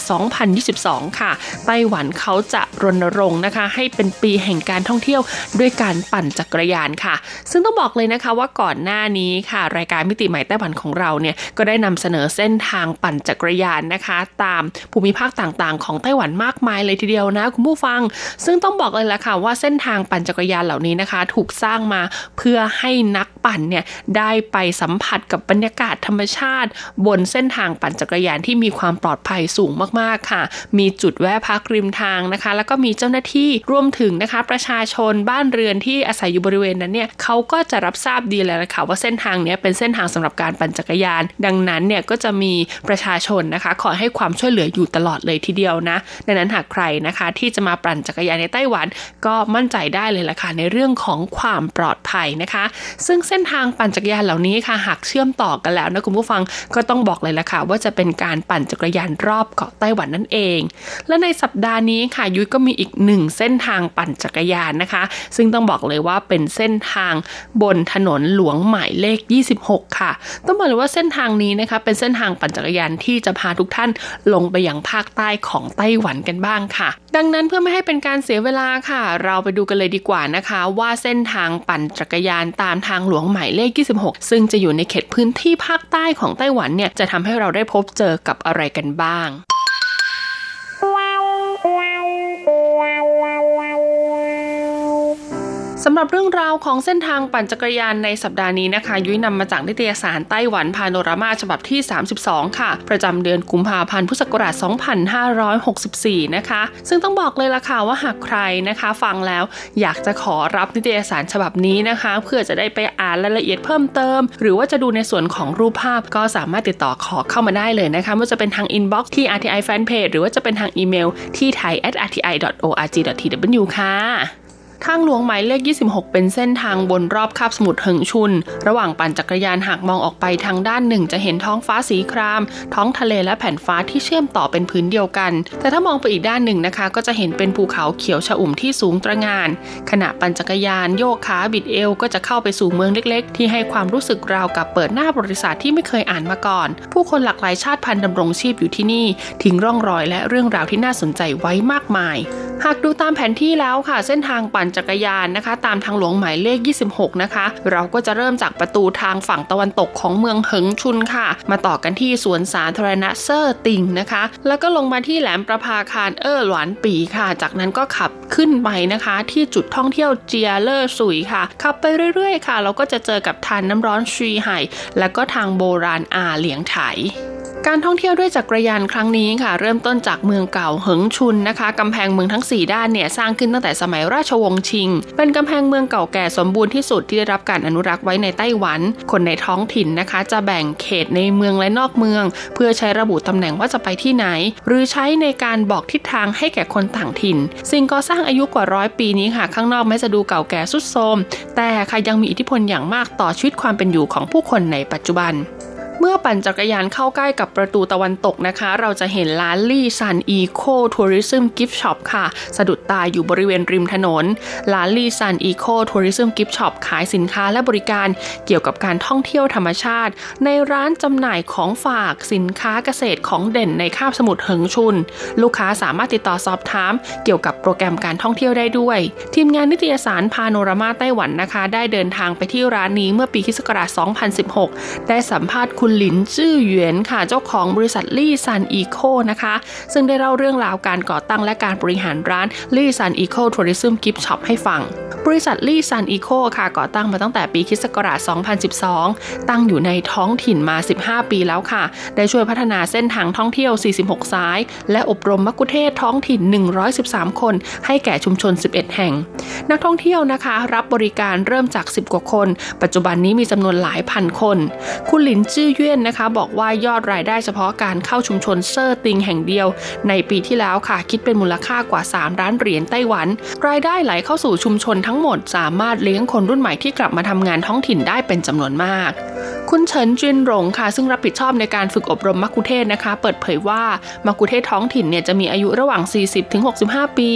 2022 ค่ะ ไต้หวันเขาจะรณรงค์นะคะ ให้เป็นปีแแห่งการท่องเที่ยวด้วยการปั่นจักรยานค่ะ ซึ่งต้องบอกเลยนะคะว่าก่อนหน้านี้ค่ะ รายการมิติใหม่ไต้หวันของเราเนี่ยก็ได้นำเสนอเส้นทางปั่นจักรยานนะคะ ตามภูมิภาคต่างๆ ของไต้หวันมากมายเลยทีเดียวนะคุณผู้ฟัง ซึ่งต้องบอกเลยละค่ะว่าเส้นทางปั่นจักรยานเหล่านี้นะคะ ถูกสร้างมาเพื่อให้นักปั่นเนี่ยได้ไปสัมผัสกับบรรยากาศธรรมชาติ บนเส้นทางปั่นจักรยานที่มีความปลอดภัยสูงมากๆค่ะ มีจุดแวะพักริมทางนะคะ แล้วก็มีเจ้าหน้าที่รวมถึงนะคะประชาชนบ้านเรือนที่อาศัยอยู่บริเวณนั้นเนี่ยเขาก็จะรับทราบดีเลยละค่ะว่าเส้นทางนี้เป็นเส้นทางสำหรับการปั่นจักรยาน ดังนั้นเนี่ยก็จะมีประชาชนนะคะคอยให้ความช่วยเหลืออยู่ตลอดเลยทีเดียวนะดังนั้นหากใครนะคะที่จะมาปั่นจักรยานในไต้หวัน ก็มั่นใจได้เลยล่ะค่ะในเรื่องของความปลอดภัยนะคะ ซึ่งเส้นทางปั่นจักรยานเหล่านี้ค่ะหากเชื่อมต่อกันแล้วนะคุณผู้ฟังก็ต้องบอกเลยล่ะค่ะว่าจะเป็นการปั่นจักรยานรอบเกาะไต้หวันนั่นเอง และในสัปดาห์นี้ค่ะยุ้ยก็มีอีกหนึ่งเส้นทางปั่นจักรยานนะคะ ซึ่งต้องบอกเลยว่าเป็นเส้นทางบนถนนหลวงหมายเลข 26 ค่ะ ต้องบอกเลยว่าเส้นทางนี้นะคะเป็นเส้นทางปั่นจักรยานที่จะพาทุกท่านลงไปยังภาคใต้ของไต้หวันกันบ้างค่ะ ดังนั้นเพื่อไม่ให้เป็นการเสียเวลาค่ะ เราไปดูกันเลยดีกว่านะคะ ว่าเส้นทางปั่นจักรยานตามทางหลวงหมายเลข 26 ซึ่งจะอยู่ในเขตพื้นที่ภาคใต้ของไต้หวันเนี่ยจะทำให้เราได้พบเจอกับอะไรกันบ้าง สำหรับเรื่องราวของเส้นทางปั่นจักรยานในสัปดาห์นี้นะคะ ยุ้ยนำมาจากนิตยสารไต้หวันพาโนรามาฉบับที่ 32 ค่ะ ประจำเดือนกุมภาพันธ์พุทธศักราช 2564 นะคะ ซึ่งต้องบอกเลยล่ะค่ะว่าหากใครนะคะ ฟังแล้วอยากจะขอรับนิตยสารฉบับนี้นะคะ เพื่อจะได้ไปอ่านรายละเอียดเพิ่มเติม หรือว่าจะดูในส่วนของรูปภาพก็สามารถติดต่อขอเข้ามาได้เลยนะคะไม่ว่าจะเป็นทางอินบ็อกซ์ที่ RTI Fanpage หรือว่าจะเป็นทางอีเมลที่ thai@rti.org.tw ค่ะ ทางหลวงหมายเลข 26 เป็นเส้นทางบนรอบคาบสมุทรเหิงชุน ระหว่างปั่นจักรยานหากมองออกไปทางด้านหนึ่ง จะเห็นท้องฟ้าสีคราม ท้องทะเลและแผ่นฟ้าที่เชื่อมต่อเป็นพื้นเดียวกัน แต่ถ้ามองไปอีกด้านหนึ่งนะคะ ก็จะเห็นเป็นภูเขาเขียวชอุ่มที่สูงตระงาน ขณะปั่นจักรยานโยกขาบิดเอวก็จะเข้าไปสู่เมืองเล็ก ๆ ที่ให้ความรู้สึกราวกับเปิดหน้าบริษัทที่ไม่เคยอ่านมาก่อน ผู้คนหลากหลายชาติพันธุ์ดำรงชีพอยู่ที่นี่ ทิ้งร่องรอยและเรื่องราวที่น่าสนใจไว้มากมาย หากดูตามแผนที่แล้วค่ะเส้นทางปั่นจักรยานนะคะ ตามทางหลวงหมายเลข 26 นะคะ เราก็จะเริ่มจากประตูทางฝั่งตะวันตกของเมืองเหิงชุนค่ะ มาต่อกันที่สวนสาธารณะเซอร์ติงนะคะ แล้วก็ลงมาที่แหลมประภาคารเออหลวนปีค่ะ จากนั้นก็ขับขึ้นไปนะคะ ที่จุดท่องเที่ยวเจียเลอร์สุยค่ะ ขับไปเรื่อยๆ ค่ะ เราก็จะเจอกับทานน้ำร้อนชีไห่ แล้วก็ทางโบราณอาเหลียงไถ การท่องเที่ยวด้วยจักรยานครั้งนี้ค่ะ เริ่มต้นจากเมืองเก่าเหิงชุนนะคะกำแพงเมืองทั้ง 4 ด้านเนี่ยสร้างขึ้นตั้งแต่สมัยราชวงศ์ชิง เป็นกำแพงเมืองเก่าแก่สมบูรณ์ที่สุดที่ได้รับการอนุรักษ์ไว้ในไต้หวัน คนในท้องถิ่นนะคะ จะแบ่งเขตในเมืองและนอกเมือง เพื่อใช้ระบุตำแหน่งว่าจะไปที่ไหน หรือใช้ในการบอกทิศทางให้แก่คนต่างถิ่น สิ่งก่อสร้างอายุกว่าร้อยปีนี้ค่ะ ข้างนอกแม้จะดูเก่าแก่ทรุดโทรมแต่ค่ะยังมีอิทธิพลอย่างมากต่อชีวิตความเป็นอยู่ของผู้คนในปัจจุบัน เมื่อปั่นจักรยานเข้าใกล้กับประตูตะวันตกนะคะ เราจะเห็นร้านลี่ซัน Ecotourism Gift Shop ค่ะ สะดุดตาอยู่บริเวณริมถนน ร้านลี่ซัน Ecotourism Gift Shop ขายสินค้าและบริการเกี่ยวกับการท่องเที่ยวธรรมชาติ ในร้านจำหน่ายของฝากสินค้าเกษตรของเด่นในคาบสมุทรเหิงชุน ลูกค้าสามารถติดต่อสอบถาม เกี่ยวกับโปรแกรมการท่องเที่ยวได้ด้วย ทีมงานนิตยสารพาโนรามาไต้หวันนะคะ ได้เดินทางไปที่ร้านนี้เมื่อปีคศ2016 ได้สัมภาษณ์คุณคุณหลินจื้อเหวียนค่ะเจ้าของบริษัทลี่ซัน Eco นะคะ ซึ่งได้เล่าเรื่องราวการก่อตั้งและการบริหารร้านลี่ซัน Ecotourism Gift Shop ให้ฟัง บริษัทลี่ซัน Eco ค่ะก่อตั้งมาตั้งแต่ปีคศ2012 ตั้งอยู่ในท้องถิ่นมา 15 ปีแล้วค่ะ ได้ช่วยพัฒนาเส้นทางท่องเที่ยว 46 สาย และอบรมมักคุเทศท้องถิ่น 113 คน ให้แก่ชุมชน 11 แห่ง นักท่องเที่ยวนะคะ รับบริการเริ่มจาก 10 กว่าคน ปัจจุบันนี้มีจำนวนหลายพันคน คุณหลินจื้อเย่นนะคะ บอกว่ายอดรายได้เฉพาะการเข้าชุมชนเซอร์ติงแห่งเดียว ในปีที่แล้วค่ะ คิดเป็นมูลค่ากว่า 3 ล้านเหรียญไต้หวัน รายได้ไหลเข้าสู่ชุมชนทั้งหมด สามารถเลี้ยงคนรุ่นใหม่ที่กลับมาทำงานท้องถิ่นได้เป็นจำนวนมาก คุณเฉินจินหลงค่ะ ซึ่งรับผิดชอบในการฝึกอบรมมักคุเทศนะคะ เปิดเผยว่ามักคุเทศท้องถิ่นเนี่ยจะมีอายุระหว่าง 40-65 ปี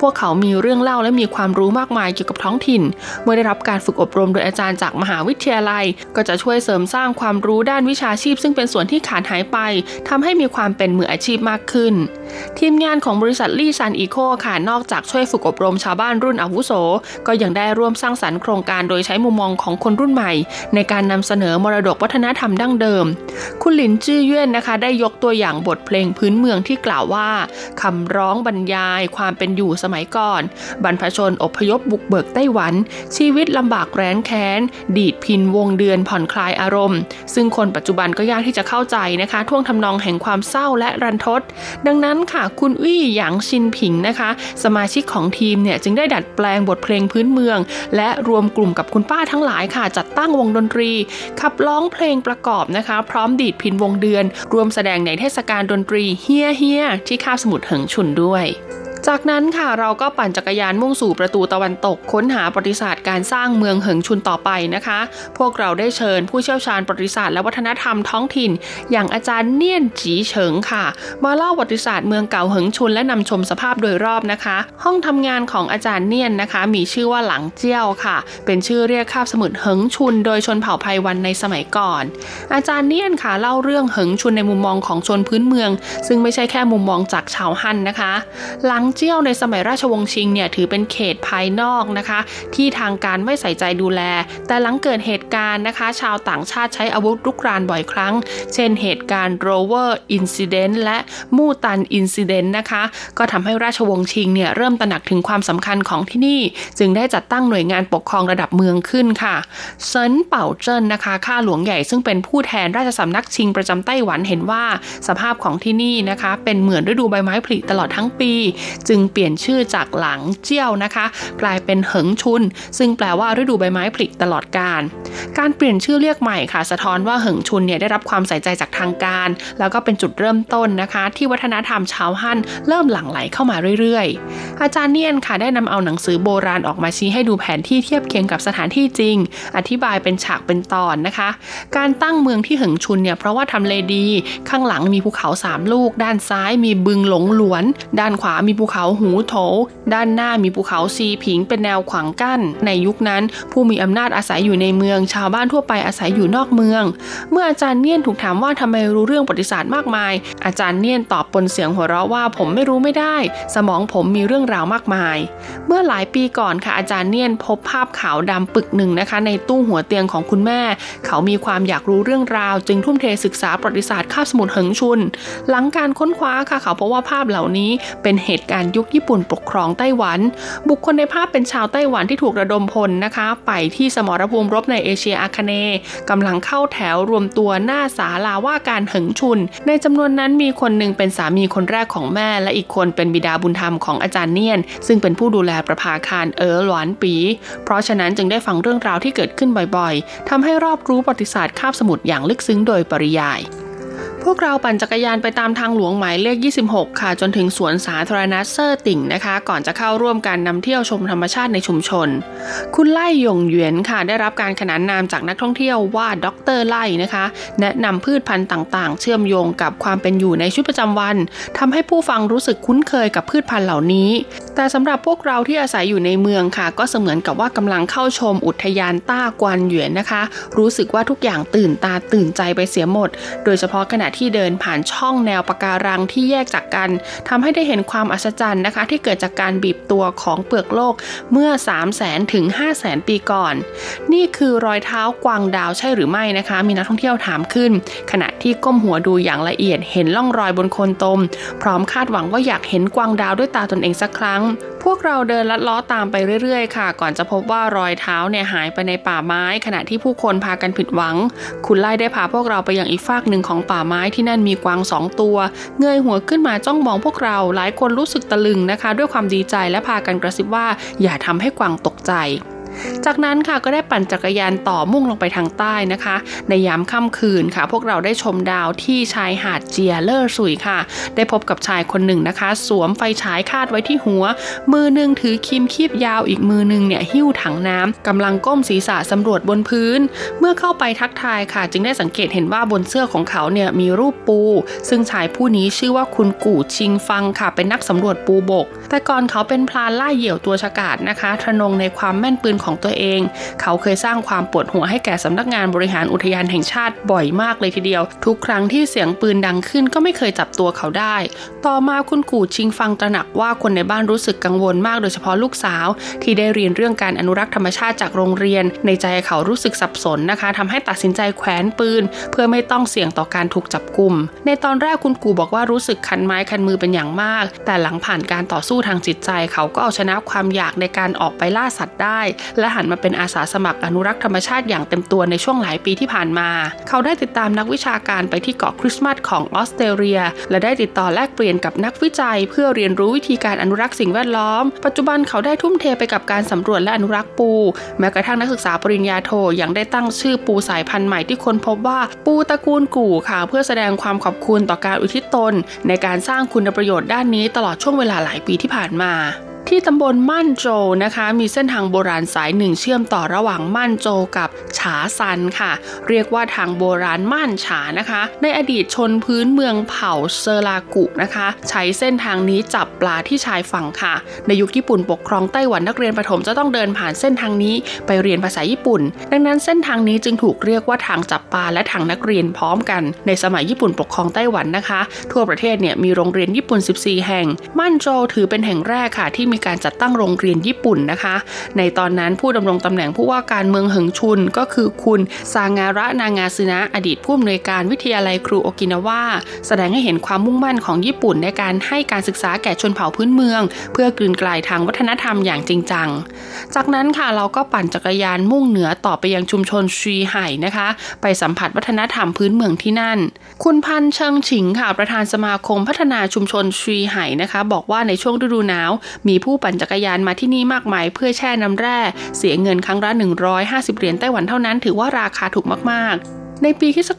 พวกเขามีเรื่องเล่าและมีความรู้มากมายเกี่ยวกับท้องถิ่น เมื่อได้รับการฝึกอบรมโดยอาจารย์จากมหาวิทยาลัย ก็จะช่วยเสริมสร้างความรู้ด้านวิชาชีพซึ่งเป็นส่วนที่ขาดหายไปทำให้มีความเป็นมืออาชีพมากขึ้นทีมงานของบริษัทลี่ซันอีโคค่ะ นอกจากช่วยฝึกอบรมชาวบ้านรุ่นอาวุโส ก็ยังได้ร่วมสร้างสรรค์โครงการโดยใช้มุมมองของคนรุ่นใหม่ ในการนำเสนอมรดกวัฒนธรรมดั้งเดิม คุณหลินจื้อเย่นนะคะ ได้ยกตัวอย่างบทเพลงพื้นเมืองที่กล่าวว่าคำร้องบรรยายความเป็นอยู่สมัยก่อน บรรพชนอพยพบุกเบิกไต้หวัน ชีวิตลำบากแร้นแค้น ดีดพินวงเดือนผ่อนคลายอารมณ์ ซึ่งคนปัจจุบันก็ยากที่จะเข้าใจนะคะ ท่วงทำนองแห่งความเศร้าและรันทด ดังนั้นค่ะ คุณวี่หยางชินผิงนะคะ สมาชิกของทีมเนี่ยจึงได้ดัดแปลงบทเพลงพื้นเมือง และรวมกลุ่มกับคุณป้าทั้งหลายค่ะ จัดตั้งวงดนตรี ขับร้องเพลงประกอบนะคะ พร้อมดีดพินวงเดือน รวมแสดงในเทศกาลดนตรีเฮียเฮียที่คาบสมุทรเหิงชุนด้วย จากนั้นค่ะเราก็ปั่นจักรยานมุ่งสู่ประตูตะวันตก ค้นหาประวัติศาสตร์การสร้างเมืองเหิงชุนต่อไปนะคะ พวกเราได้เชิญผู้เชี่ยวชาญประวัติศาสตร์และวัฒนธรรมท้องถิ่น อย่างอาจารย์เนียนจีเฉิงค่ะ มาเล่าประวัติศาสตร์เมืองเก่าเหิงชุนและนำชมสภาพโดยรอบนะคะ ห้องทำงานของอาจารย์เนียนนะคะ มีชื่อว่าหลังเจี้ยวค่ะ เป็นชื่อเรียกคาบสมุทรเหิงชุน โดยชนเผ่าไพวันในสมัยก่อน อาจารย์เนียนค่ะเล่าเรื่องเหิงชุนในมุมมองของชนพื้นเมือง ซึ่งไม่ใช่แค่มุมมองจากชาวฮั่นนะคะ หลังเจี้ยวในสมัยราชวงศ์ชิงเนี่ยถือเป็นเขตภายนอกนะคะ ที่ทางการไม่ใส่ใจดูแล แต่หลังเกิดเหตุการณ์นะคะ ชาวต่างชาติใช้อาวุธรุกรานบ่อยครั้ง เช่นเหตุการณ์ Rover Incident และมู่ตัน Incident นะคะ ก็ทำให้ราชวงศ์ชิงเนี่ยเริ่มตระหนักถึงความสำคัญของที่นี่ จึงได้จัดตั้งหน่วยงานปกครองระดับเมืองขึ้นค่ะเซินเป่าเจิ้นนะคะข้าหลวงใหญ่ซึ่งเป็นผู้แทนราชสำนักชิงประจำไต้หวันเห็นว่าสภาพของที่นี่นะคะ เป็นเหมือนฤดูใบไม้ผลิตลอดทั้งปีจึงเปลี่ยนชื่อจากหลังเจี้ยวนะคะ กลายเป็นเหิงชุน ซึ่งแปลว่าฤดูใบไม้ผลิตลอดกาลการเปลี่ยนชื่อเรียกใหม่ค่ะ สะท้อนว่าเหิงชุนเนี่ยได้รับความใส่ใจจากทางการ แล้วก็เป็นจุดเริ่มต้นนะคะ ที่วัฒนธรรมชาวฮั่นเริ่มหลั่งไหลเข้ามาเรื่อยๆ อาจารย์เนียนค่ะได้นำเอาหนังสือโบราณออกมาชี้ให้ดูแผนที่เทียบเคียงกับสถานที่จริง อธิบายเป็นฉากเป็นตอนนะคะ การตั้งเมืองที่เหิงชุนเนี่ยเพราะว่าทำเลดี ข้างหลังมีภูเขาสามลูก ด้านซ้ายมีบึงหลงหลวน ด้านขวามีภูเขาหูโถ ด้านหน้ามีภูเขาซีผิงเป็นแนวขวางกั้น ในยุคนั้น ผู้มีอำนาจอาศัยอยู่ในเมือง ชาวบ้านทั่วไปอาศัยอยู่นอกเมือง เมื่ออาจารย์เนียนถูกถามว่าทำไมรู้เรื่องประวัติศาสตร์มากมาย อาจารย์เนียนตอบปนเสียงหัวเราะว่าผมไม่รู้ไม่ได้ สมองผมมีเรื่องราวมากมาย เมื่อหลายปีก่อนค่ะอาจารย์เนียนพบภาพขาวดำปึกหนึ่งนะคะ ในตู้หัวเตียงของคุณแม่ เขามีความอยากรู้เรื่องราว จึงทุ่มเทศึกษาประวัติศาสตร์คาบสมุทรเหิงชุน หลังการค้นคว้าค่ะเขาพบว่าภาพเหล่านี้เป็นเหตุการณ์ยุคญี่ปุ่นปกครองไต้หวัน บุคคลในภาพเป็นชาวไต้หวันที่ถูกระดมพลนะคะ ไปที่สมรภูมิรบในเอเชียอาคเนย์กำลังเข้าแถวรวมตัวหน้าศาลาว่าการหึงชุน ในจำนวนนั้นมีคนหนึ่งเป็นสามีคนแรกของแม่ และอีกคนเป็นบิดาบุญธรรมของอาจารย์เนียน ซึ่งเป็นผู้ดูแลประภาคารเออหลวนปี เพราะฉะนั้นจึงได้ฟังเรื่องราวที่เกิดขึ้นบ่อยๆทำให้รอบรู้ประวัติศาสตร์คาบสมุทรอย่างลึกซึ้งโดยปริยาย พวกเราปั่นจักรยานไปตามทางหลวงหมายเลข 26 ค่ะ จนถึงสวนสาธารณะเซ่อติ่งนะคะ ก่อนจะเข้าร่วมการนำเที่ยวชมธรรมชาติในชุมชน คุณไล่ยงเหวียนค่ะ ได้รับการขนานนามจากนักท่องเที่ยวว่าด็อกเตอร์ไล่นะคะ แนะนำพืชพันธุ์ต่างๆ เชื่อมโยงกับความเป็นอยู่ในชีวิตประจำวันทำให้ผู้ฟังรู้สึกคุ้นเคยกับพืชพันธุ์เหล่านี้ แต่สำหรับพวกเราที่อาศัยอยู่ในเมืองค่ะ ก็เสมือนกับว่ากำลังเข้าชมอุทยานต้ากวนเหวียนนะคะ รู้สึกว่าทุกอย่างตื่นตาตื่นใจไปเสียหมด โดยเฉพาะขณะที่เดินผ่านช่องแนวปะการังที่แยกจากกันทำให้ได้เห็นความอัศจรรย์นะคะ ที่เกิดจากการบีบตัวของเปลือกโลกเมื่อ 3 0 0แสนถึง5 0 0แสนปีก่อน นี่คือรอยเท้ากวางดาวใช่หรือไม่นะคะ มีนักท่องเที่ยวถามขึ้น ขณะที่ก้มหัวดูอย่างละเอียดเห็นล่องรอยบนโคนตม พร้อมคาดหวังว่าอยากเห็นกวางดาวด้วยตาตนเองสักครั้ง พวกเราเดินลัดล้อตามไปเรื่อยๆ ค่ะ ก่อนจะพบว่ารอยเท้าเนี่ยหายไปในป่าไม้ ขณะที่ผู้คนพากันผิดหวัง คุณไล่ได้พาพวกเราไปยังอีกฟากหนึ่งของป่าไม้ที่นั่นมีกวางสองตัว เงยหัวขึ้นมาจ้องมองพวกเรา หลายคนรู้สึกตะลึงนะคะ ด้วยความดีใจและพากันกระซิบว่า อย่าทำให้กวางตกใจ จากนั้นค่ะก็ได้ปั่นจักรยานต่อมุ่งลงไปทางใต้นะคะ ในยามค่ำคืนค่ะ พวกเราได้ชมดาวที่ชายหาดเจียเลอร์สุยค่ะ ได้พบกับชายคนหนึ่งนะคะ สวมไฟฉายคาดไว้ที่หัว มือหนึ่งถือคีมคีบยาวอีกมือหนึ่งเนี่ยหิ้วถังน้ำกำลังก้มศีรษะสำรวจบนพื้น เมื่อเข้าไปทักทายค่ะ จึงได้สังเกตเห็นว่าบนเสื้อของเขาเนี่ยมีรูปปู ซึ่งชายผู้นี้ชื่อว่าคุณกู่ชิงฟังค่ะ เป็นนักสำรวจปูบก แต่ก่อนเขาเป็นพลานล่าเหยี่ยวตัวฉกาจนะคะทะนงในความแม่นปืนของตัวเอง เขาเคยสร้างความปวดหัวให้แก่สำนักงานบริหารอุทยานแห่งชาติบ่อยมากเลยทีเดียว ทุกครั้งที่เสียงปืนดังขึ้นก็ไม่เคยจับตัวเขาได้ ต่อมาคุณกู่ชิงฟังตระหนักว่าคนในบ้านรู้สึกกังวลมากโดยเฉพาะลูกสาว ที่ได้เรียนเรื่องการอนุรักษ์ธรรมชาติจากโรงเรียน ในใจเขารู้สึกสับสนนะคะทำให้ตัดสินใจแขวนปืน เพื่อไม่ต้องเสี่ยงต่อการถูกจับกุมในตอนแรกคุณกู่บอกว่ารู้สึกคันไม้คันมือเป็นอย่างมาก แต่หลังผ่านการต่อสู้ทางจิตใจ เขาก็เอาชนะความอยากในการออกไปล่าสัตว์ได้และหันมาเป็นอาสาสมัครอนุรักษ์ธรรมชาติอย่างเต็มตัวในช่วงหลายปีที่ผ่านมา เขาได้ติดตามนักวิชาการไปที่เกาะคริสต์มาสของออสเตรเลีย และได้ติดต่อแลกเปลี่ยนกับนักวิจัย เพื่อเรียนรู้วิธีการอนุรักษ์สิ่งแวดล้อม ปัจจุบันเขาได้ทุ่มเทไปกับการสำรวจและอนุรักษ์ปู แม้กระทั่งนักศึกษาปริญญาโทยังได้ตั้งชื่อปูสายพันธุ์ใหม่ที่ค้นพบว่าปูตระกูลกู่ค่ะ เพื่อแสดงความขอบคุณต่อการอุทิศตน ในการสร้างคุณประโยชน์ด้านนี้ตลอดช่วงเวลาหลายปีที่ผ่านมา ที่ตำบลม่านโจนะคะ มีเส้นทางโบราณสายหนึ่งเชื่อมต่อระหว่างม่านโจกับฉาซันค่ะ เรียกว่าทางโบราณม่านฉานะคะ ในอดีตชนพื้นเมืองเผ่าเซรากุนะคะ ใช้เส้นทางนี้จับปลาที่ชายฝั่งค่ะ ในยุคญี่ปุ่นปกครองไต้หวันนักเรียนประถมจะต้องเดินผ่านเส้นทางนี้ไปเรียนภาษาญี่ปุ่น ดังนั้นเส้นทางนี้จึงถูกเรียกว่าทางจับปลาและทางนักเรียนพร้อมกัน ในสมัยญี่ปุ่นปกครองไต้หวันนะคะ ทั่วประเทศเนี่ยมีโรงเรียนญี่ปุ่น 14 แห่ง ม่านโจถือเป็นแห่งแรกค่ะที่มีการจัดตั้งโรงเรียนญี่ปุ่นนะคะ ในตอนนั้นผู้ดำรงตำแหน่งผู้ว่าการเมืองเหิงชุนก็คือคุณซางาระนางาซึนะอดีตผู้อำนวยการวิทยาลัยครูโอกินาวาแสดงให้เห็นความมุ่งมั่นของญี่ปุ่นในการให้การศึกษาแก่ชนเผ่าพื้นเมือง เพื่อกลืนกลายทางวัฒนธรรมอย่างจริงจัง จากนั้นค่ะเราก็ปั่นจักรยานมุ่งเหนือต่อไปยังชุมชนชีไห่นะคะ ไปสัมผัสวัฒนธรรมพื้นเมืองที่นั่น คุณพันเชิงฉิงค่ะประธานสมาคมพัฒนาชุมชนชีไห่นะคะ บอกว่าในช่วงฤดูหนาว มีผู้ปั่นจักรยานมาที่นี่มากมายเพื่อแช่น้ำแร่ เสียเงินครั้งละ 150 เหรียญไต้หวันเท่านั้น ถือว่าราคาถูกมากๆ ในปีคศ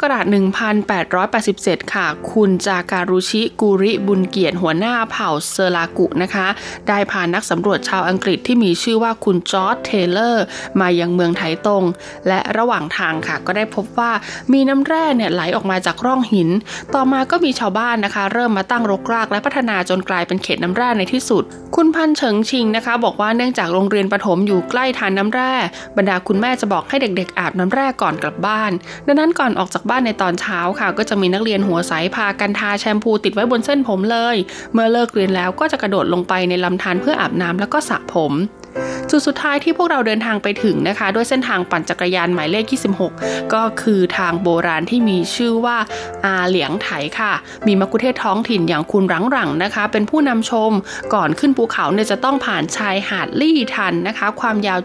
1887 ค่ะ คุณจาการุชิกุริบุญเกียรติหัวหน้าเผ่าเซรากุนะคะ ได้พานักสำรวจชาวอังกฤษที่มีชื่อว่าคุณจอร์จเทเลอร์ มายังเมืองไถตง และระหว่างทางค่ะ ก็ได้พบว่ามีน้ำแร่เนี่ยไหลออกมาจากร่องหิน ต่อมาก็มีชาวบ้านนะคะ เริ่มมาตั้งรกรากและพัฒนาจนกลายเป็นเขตน้ำแร่ในที่สุด คุณพันเฉิงชิงนะคะ บอกว่าเนื่องจากโรงเรียนประถมอยู่ใกล้ทานน้ำแร่ บรรดาคุณแม่จะบอกให้เด็ก ๆ อาบน้ำแร่ก่อนกลับบ้านดังนั้นก่อนออกจากบ้านในตอนเช้าค่ะ ก็จะมีนักเรียนหัวใสพากันทาแชมพูติดไว้บนเส้นผมเลย เมื่อเลิกเรียนแล้วก็จะกระโดดลงไปในลำธารเพื่ออาบน้ำแล้วก็สระผม จุดสุดท้ายที่พวกเราเดินทางไปถึงนะคะ ด้วยเส้นทางปั่นจักรยานหมายเลข 26 ก็คือทางโบราณที่มีชื่อว่าอาเหลียงไถค่ะ มีมัคคุเทศก์ท้องถิ่นอย่างคุณรังหลังนะคะ เป็นผู้นำชมก่อนขึ้นภูเขาเนี่ยจะต้องผ่านชายหาดลี่ทันนะคะ ความยาว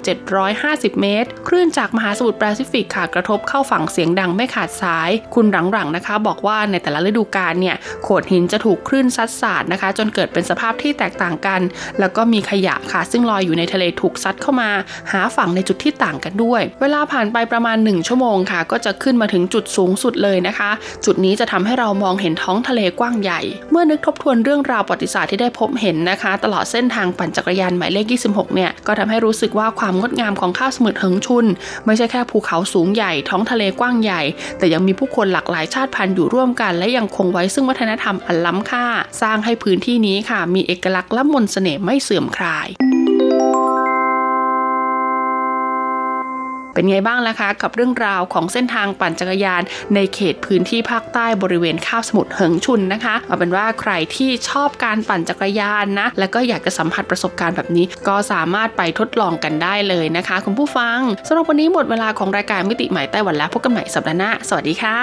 750 เมตร คลื่นจากมหาสมุทรแปซิฟิกค่ะกระทบเข้าฝั่งเสียงดังไม่ขาดสาย คุณรังหลังนะคะ บอกว่าในแต่ละฤดูกาลเนี่ยโขดหินจะถูกคลื่นซัดสาดนะคะ จนเกิดเป็นสภาพที่แตกต่างกัน แล้วก็มีขยะค่ะซึ่งลอยอยู่ในทะเลถูกซัดเข้ามา หาฝั่งในจุดที่ต่างกันด้วย เวลาผ่านไปประมาณ 1 ชั่วโมงค่ะ ก็จะขึ้นมาถึงจุดสูงสุดเลยนะคะ จุดนี้จะทำให้เรามองเห็นท้องทะเลกว้างใหญ่ เมื่อนึกทบทวนเรื่องราวประวัติศาสตร์ที่ได้พบเห็นนะคะ ตลอดเส้นทางปั่นจักรยานหมายเลข 26 เนี่ย ก็ทำให้รู้สึกว่าความงดงามของข้าวสมุทรเหิงชุน ไม่ใช่แค่ภูเขาสูงใหญ่ ท้องทะเลกว้างใหญ่ แต่ยังมีผู้คนหลากหลายชาติพันธุ์อยู่ร่วมกัน และยังคงไว้ซึ่งวัฒนธรรมอันล้ำค่า สร้างให้พื้นที่นี้ค่ะ มีเอกลักษณ์และมนต์เสน่ห์ไม่เสื่อมคลาย เป็นไงบ้างล่ะคะ กับเรื่องราวของเส้นทางปั่นจักรยานในเขตพื้นที่ภาคใต้บริเวณคาบสมุทรเหิงชุนนะคะเอาเป็นว่าใครที่ชอบการปั่นจักรยานนะ แล้วก็อยากจะสัมผัสประสบการณ์แบบนี้ ก็สามารถไปทดลองกันได้เลยนะคะ คุณผู้ฟังสำหรับวันนี้หมดเวลาของรายการมิติใหม่ไต้หวันแล้วพบกันใหม่สัปดาห์หน้าสวัสดีค่ะ